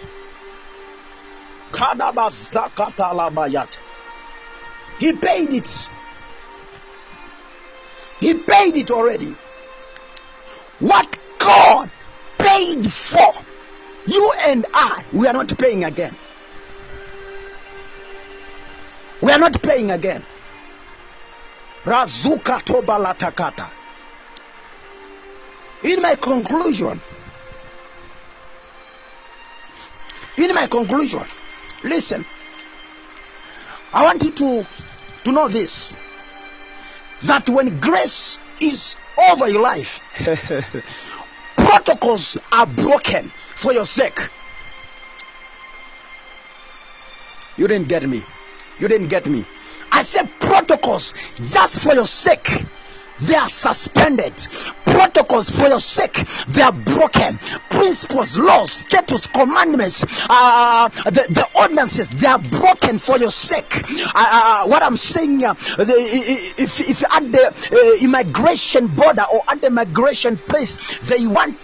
He paid it. He paid it already. What God paid for, you and I, we are not paying again. We are not paying again. Razuka toba latakata. In my conclusion, in my conclusion, listen. I want you to, to know this that when grace is over your life, (laughs) protocols are broken for your sake. You didn't get me. You didn't get me. I said protocols just for your sake. They are suspended. Protocols for your sake, they are broken. Principles, laws, status, commandments, uh, the, the ordinances, they are broken for your sake. Uh, uh, what I'm saying, uh, the, if, if at the uh, immigration border or at the migration place, they want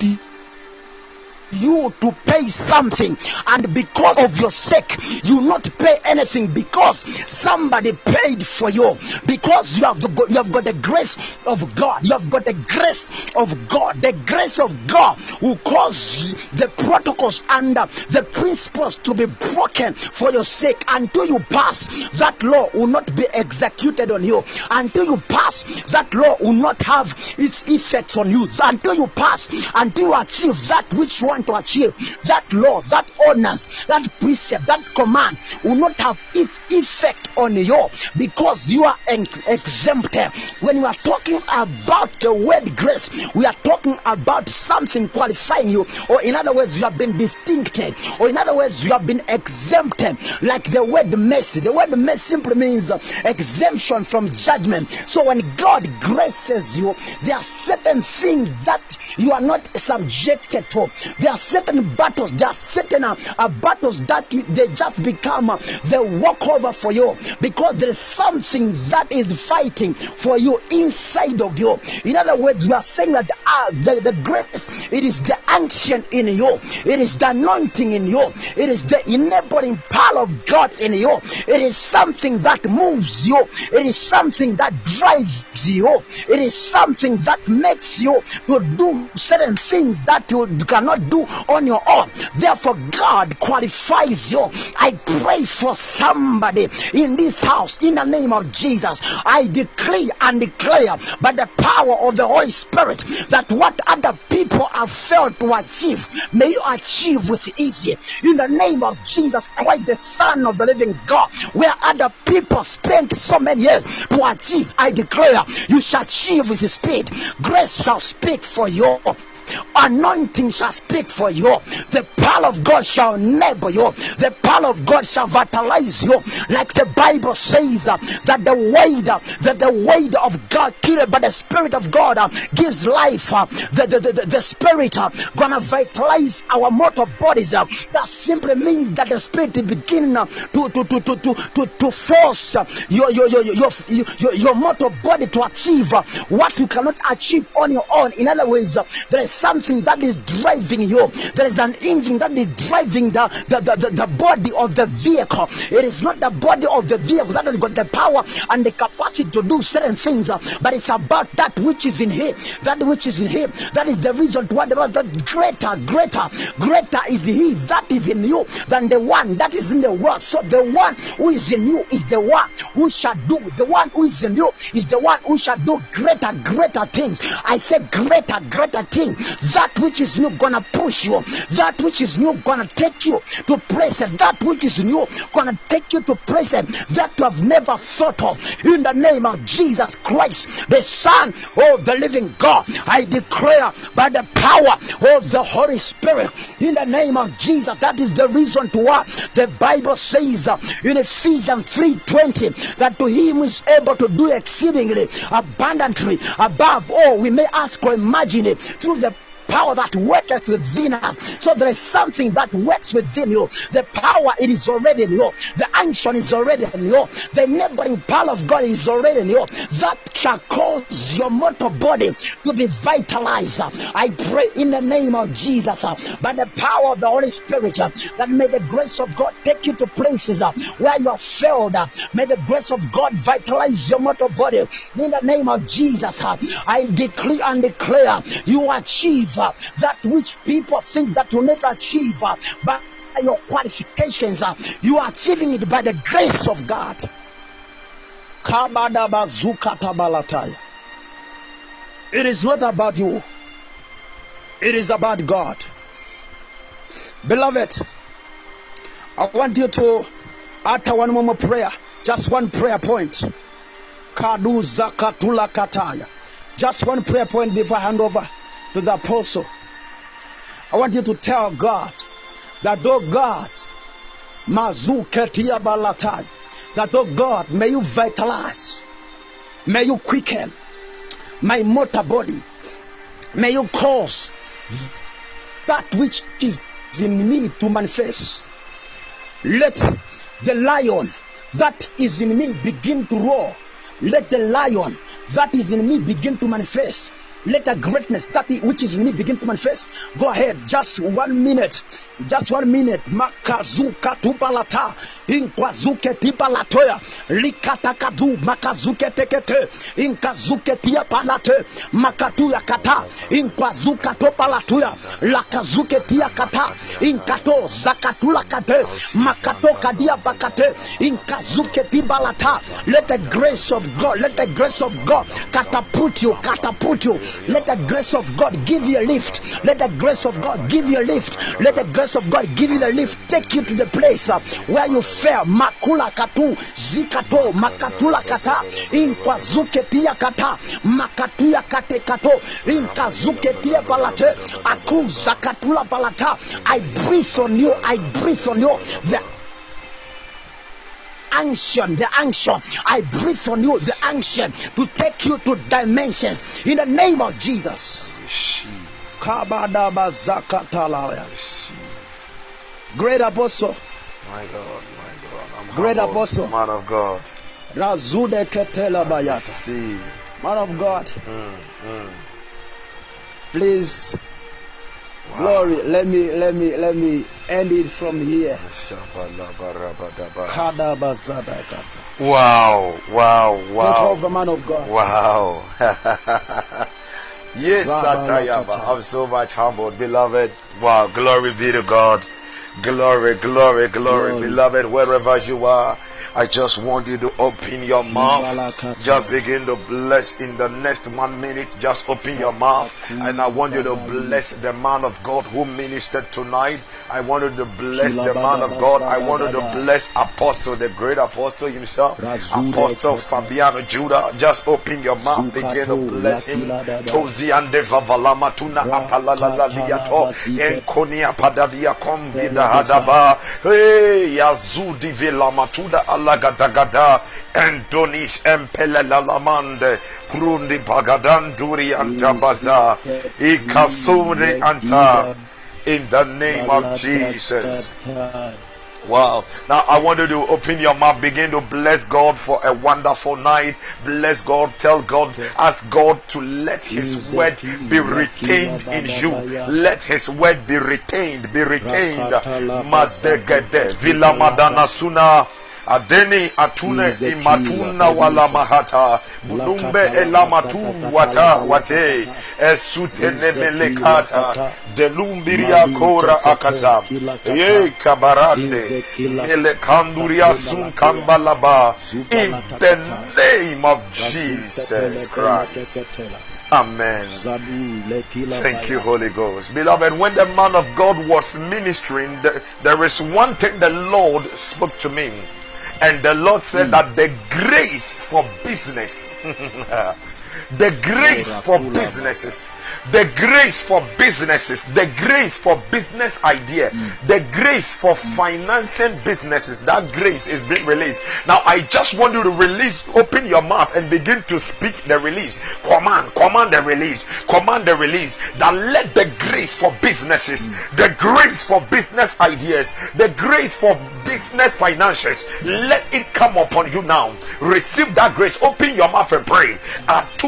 you to pay something and because of your sake you not pay anything because somebody paid for you. Because you have the, you have got the grace of God. You have got the grace of God. The grace of God will cause the protocols and the principles to be broken for your sake until you pass. That law will not be executed on you. Until you pass that law will not have its effects on you. Until you pass until you achieve that which you to achieve that law that ordinance that precept that command will not have its effect on you because you are ex- exempted. When we are talking about the word grace we are talking about something qualifying you. Or in other words you have been distincted. Or in other words you have been exempted. Like the word mercy. The word mercy simply means exemption from judgment. So when god graces you there are certain things that you are not subjected to. There are certain battles there are certain uh, battles that you, they just become uh, the walkover for you. Because there is something that is fighting for you inside of you. In other words we are saying that uh, the, the grace it is the action in you. It is the anointing in you. It is the enabling power of god in you. It is something that moves you. It is something that drives you. It is something that makes you to do certain things that you cannot do on your own. Therefore god qualifies you. I pray for somebody in this house in the name of jesus. I decree and declare by the power of the holy spirit that what other people have failed to achieve may you achieve with ease. In the name of jesus christ the son of the living god where other people spent so many years to achieve i declare you shall achieve with speed. Grace shall speak for you anointing shall speak for you. The power of god shall enable you. The power of god shall vitalize you. Like the bible says uh, that the word uh, that the word of god killed but the spirit of god uh, gives life uh, the, the, the, the spirit uh, gonna vitalize our mortal bodies uh, that simply means that the spirit is beginning to, to, to, to, to, to, to force your, your, your, your, your, your, your mortal body to achieve what you cannot achieve on your own. In other words there is something that is driving you. There is an engine that is driving the, the, the, the, body of the vehicle. It is not the body of the vehicle that has got the power and the capacity to do certain things uh, but it's about that which is in him that which is in him that is the reason why the was that greater greater greater is he that is in you than the one that is in the world. So the one who is in you is the one who shall do. The one who is in you is the one who shall do greater greater things. I say greater greater thing that which is new gonna push you that which is new gonna take you to places that which is new gonna take you to places that you have never thought of. In the name of jesus christ the son of the living god i declare by the power of the holy spirit in the name of jesus that is the reason to why the bible says in ephesians 3.20 that to him is able to do exceedingly abundantly above all we may ask or imagine it through the power that worketh within us. So there is something that works within you. The power it is already in you. The action is already in you. The enabling power of God is already in you. That shall cause your mortal body to be vitalized. I pray in the name of Jesus, by the power of the Holy Spirit, that may the grace of God take you to places where you are failed. May the grace of God vitalize your mortal body. In the name of Jesus, I decree and declare you achieve that which people think that will not achieve uh, by your qualifications. uh, You are achieving it by the grace of God. It is not about you. It is about God. Beloved, I want you to utter one more prayer. Just one prayer point. Just one prayer point before I hand over to the apostle. I want you to tell God that, oh God, that, oh God, may you vitalize, may you quicken my mortal body, may you cause that which is in me to manifest. Let the lion that is in me begin to roar. Let the lion that is in me begin to manifest. Let the greatness that which is in me begin to manifest. Go ahead, just one minute. Just one minute. Makazuka. Inkwazuke tibalatoya. Likatakadu. Makazuke tekete. Inkazuke tia. Makatuya kata. Inkwazuka. Lakazuke tia. Inkato zakatula. Makato kadia bakate. Inkazuke tibalata. Let the grace of God, let the grace of God catapult you, catapult you. Let the grace of God give you a lift. Let the grace of God give you a lift. Let the grace of God give you the lift. Take you to the place uh, where you fell. Makula katu, zikato, makatula kata, inkwazuke tia kata, makatuya kate kato, inkazuke tia balate, aku zakatula balata. I breathe on you, I breathe on you. The unction, the unction. I breathe on you the unction to take you to dimensions in the name of Jesus. Receive, Kabadaba zakatalaya. receive. Great apostle, my God. I'm Great apostle. Man of God. Razude Ketela Bayata. Man of God, Mm, mm. please, Wow. glory. Let me, let me, let me end it from here. Wow, wow, Take wow. over, man of God. Wow. (laughs) yes, Rabba Satayaba. Lakata. I'm so much humbled, beloved. Wow, glory be to God. Glory, glory, glory, Glory. beloved, wherever you are. I just want you to open your mouth. Just begin to bless in the next one minute. Just open your mouth. And I want you to bless the man of God who ministered tonight. I want you to bless the man of God. I want you to bless Apostle, the great apostle himself. Apostle Fabiano Judah. Just open your mouth. Begin to bless him. Tozi ande vavalama tuna apalala liato. Enkonia padadia kombida hadaba. Hey, yazudi vilamatuda alagadagada. Antonis empelelalamande. Prundi bagadanduri antabaza. Ikasuri anta. In the name of Jesus. Wow. Now I want you to open your mouth, begin to bless God for a wonderful night. Bless God, tell God, ask God to let His word be retained in you. Let His word be retained, be retained. Mazegede, Villa Madana Suna. Adeni atune imatuna wala mahata. Bulumbe elamatu wata wate. esutene melekata delumbiria kora akasa. ye kabarande. Melekanduria sun kambalaba. In the name of Jesus Christ. Amen. Thank you, Holy Ghost. Beloved, when the man of God was ministering, there, there is one thing the Lord spoke to me. And the Lord said hmm. that the grace for business, (laughs) uh, the grace for businesses, the grace for businesses, the grace for business idea, the grace for financing businesses, that grace is being released. Now, I just want you to release, open your mouth and begin to speak the release. Command, command the release, command the release. That let the grace for businesses, the grace for business ideas, the grace for business finances, let it come upon you now. Receive that grace. Open your mouth and pray. Atuni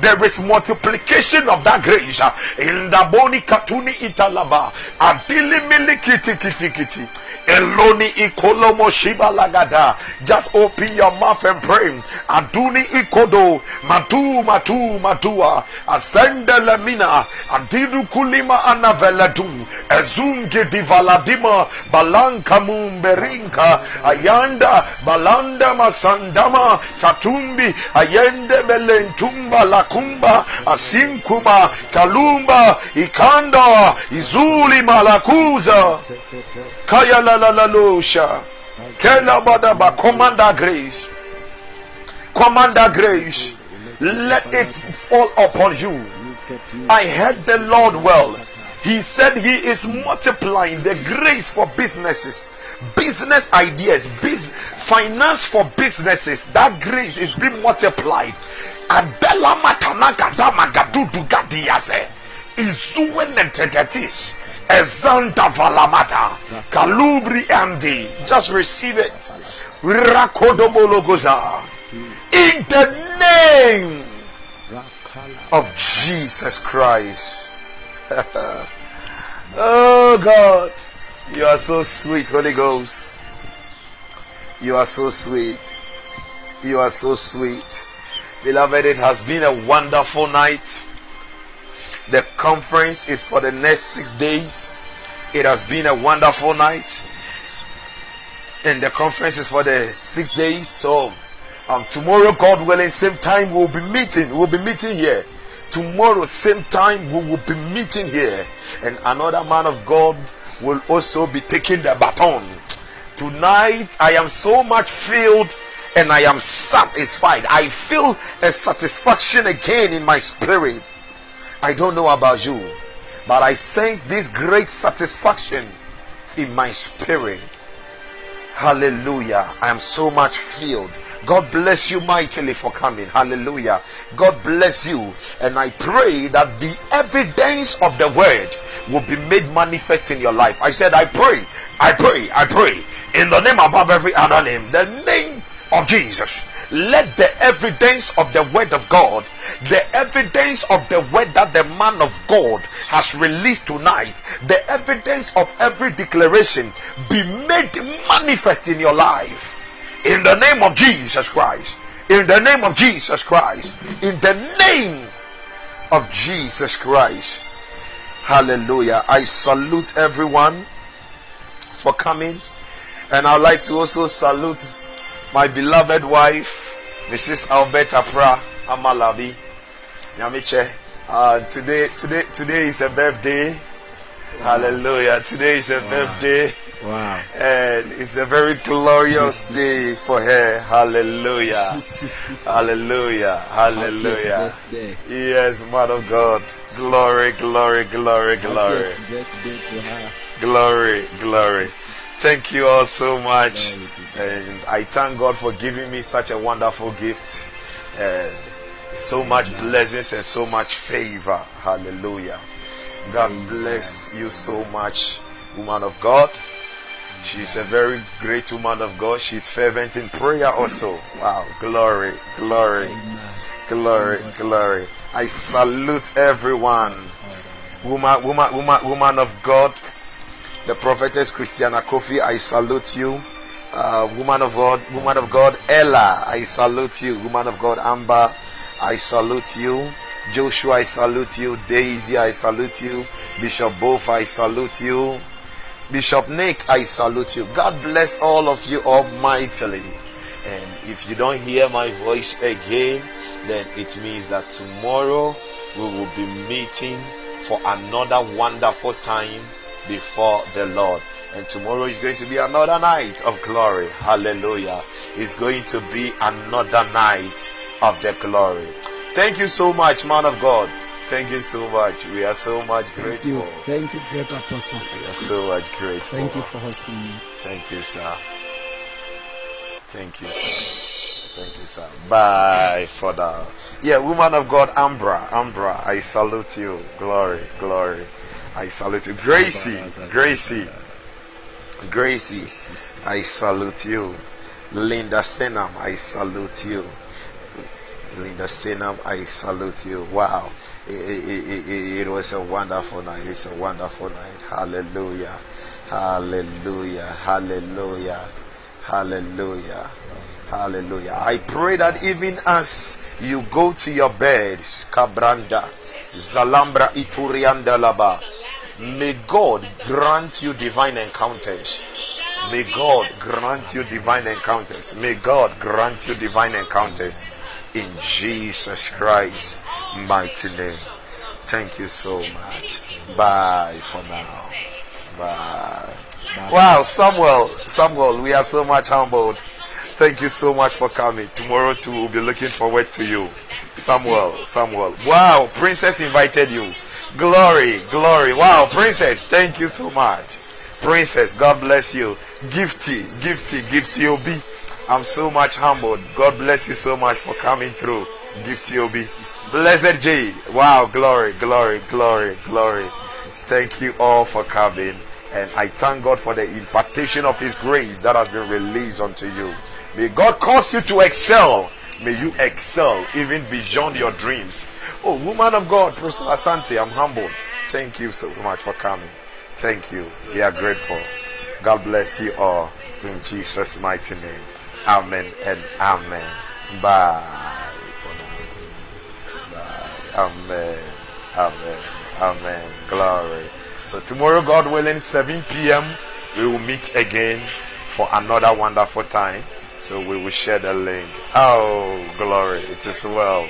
There is multiplication of that grace. In the boni katuni italaba. Adili mili kiti kiti. Eloni ikolomo shiba lagada. Just open your mouth and pray. Aduni ikodo. Matu matu matua. Asende lemina. Adidu kulima anaveledum. Ezunge divaladima. Balanka mumberinka. Ayanda. Balanda masandama. Tatumbi. Ayende belentumba lakumba. Asinkuba. Kalumba. Ikanda. Izuli malakuza. Kaya la la la. Kela badaba. Command grace. Command that grace. Let it fall upon you. I heard the Lord well. He said He is multiplying the grace for businesses, business ideas, biz- finance for businesses. That grace is being multiplied. Adela matanaka zamagadudu gadiyase. Izuwe netegatis. Ezanta valamata. Kalubri andi. Just receive it. Rakodomologoza. In the name of Jesus Christ. (laughs) oh God, you are so sweet, Holy Ghost. You are so sweet. You are so sweet. Beloved, it has been a wonderful night. The conference is for the next six days. It has been a wonderful night. And the conference is for the six days. So, um, tomorrow, God willing, same time we'll be meeting. We'll be meeting here. Tomorrow, same time we will be meeting here. And another man of God will also be taking the baton. Tonight, I am so much filled and I am satisfied. I feel a satisfaction again in my spirit. I don't know about you, but I sense this great satisfaction in my spirit. Hallelujah. I am so much filled. God bless you mightily for coming. Hallelujah. God bless you. And I pray that the evidence of the word will be made manifest in your life. I said, I pray, I pray, I pray in the name above every other name, the name of Jesus. Let the evidence of the word of God, the evidence of the word that the man of God has released tonight, the evidence of every declaration be made manifest in your life. In the name of Jesus Christ. In the name of Jesus Christ. In the name of Jesus Christ. Hallelujah. I salute everyone for coming. And I'd like to also salute my beloved wife, Mrs. Alberta Pra Amalabi. Nyamiche. Uh, today, today, today is a birthday. Hallelujah. Today is a Wow. birthday. Wow. And it's a very glorious (laughs) day for her. Hallelujah. (laughs) Hallelujah. Hallelujah. Yes, man of God. Glory, glory, glory, glory. Happiest birthday to her. Glory, glory. Thank you all so much. Glory to God. And I thank God for giving me such a wonderful gift. And so much blessings and so much favor. Hallelujah. God bless you so much, woman of God. She's a very great woman of God. She's fervent in prayer also. Wow. Glory, glory, glory, glory. I salute everyone. Woman, woman, woman, woman of God. The prophetess Christiana Kofi, I salute you. Uh, woman of God, woman of God, Ella, I salute you. Woman of God, Amber, I salute you. Joshua, I salute you. Daisy, I salute you. Bishop Bof, I salute you. Bishop Nick, I salute you. God bless all of you almightily. And if you don't hear my voice again, then it means that tomorrow we will be meeting for another wonderful time before the Lord. And tomorrow is going to be another night of glory. Hallelujah. It's going to be another night of the glory. Thank you so much, man of God. Thank you so much. We are so much Thank you. grateful. Thank you, great apostle. We are so much grateful. Thank you for hosting me. Thank you, sir. Thank you, sir. Thank you, sir. Bye for now. Yeah, woman of God, Ambra, Ambra, I salute you. Glory, glory. I salute you. Gracie, Gracie, Gracie, I salute you. Linda Senam, I salute you. Linda Senam, I salute you. Wow. It, it, it, it, was a wonderful night. It's a wonderful night. Hallelujah. Hallelujah. Hallelujah. Hallelujah. Hallelujah. I pray that even as you go to your beds, Kabranda, Zalambra Iturianda Laba, may God grant you divine encounters. May God grant you divine encounters. May God grant you divine encounters in Jesus Christ mighty name. Thank you so much. Bye for now. Bye. Wow, Samuel, Samuel, we are so much humbled. Thank you so much for coming. Tomorrow too, we'll be looking forward to you. Samuel, Samuel. Wow, Princess invited you. Glory, glory. Wow, Princess, thank you so much. Princess, God bless you. Gifty, gifty, gifty Obi. I'm so much humbled. God bless you so much for coming through. Gifty Obi. Blessed J. Wow, glory, glory, glory, glory. Thank you all for coming. And I thank God for the impartation of His grace that has been released unto you. May God cause you to excel. May you excel even beyond your dreams. Oh, woman of God, Priscilla Asante, I'm humbled. Thank you so much for coming. Thank you. We are grateful. God bless you all in Jesus' mighty name. Amen and amen. Bye. Bye. Amen. Amen. Amen. Glory. So tomorrow, God willing, 7 p.m., we will meet again for another wonderful time. So we will share the link. Oh, glory. It is well.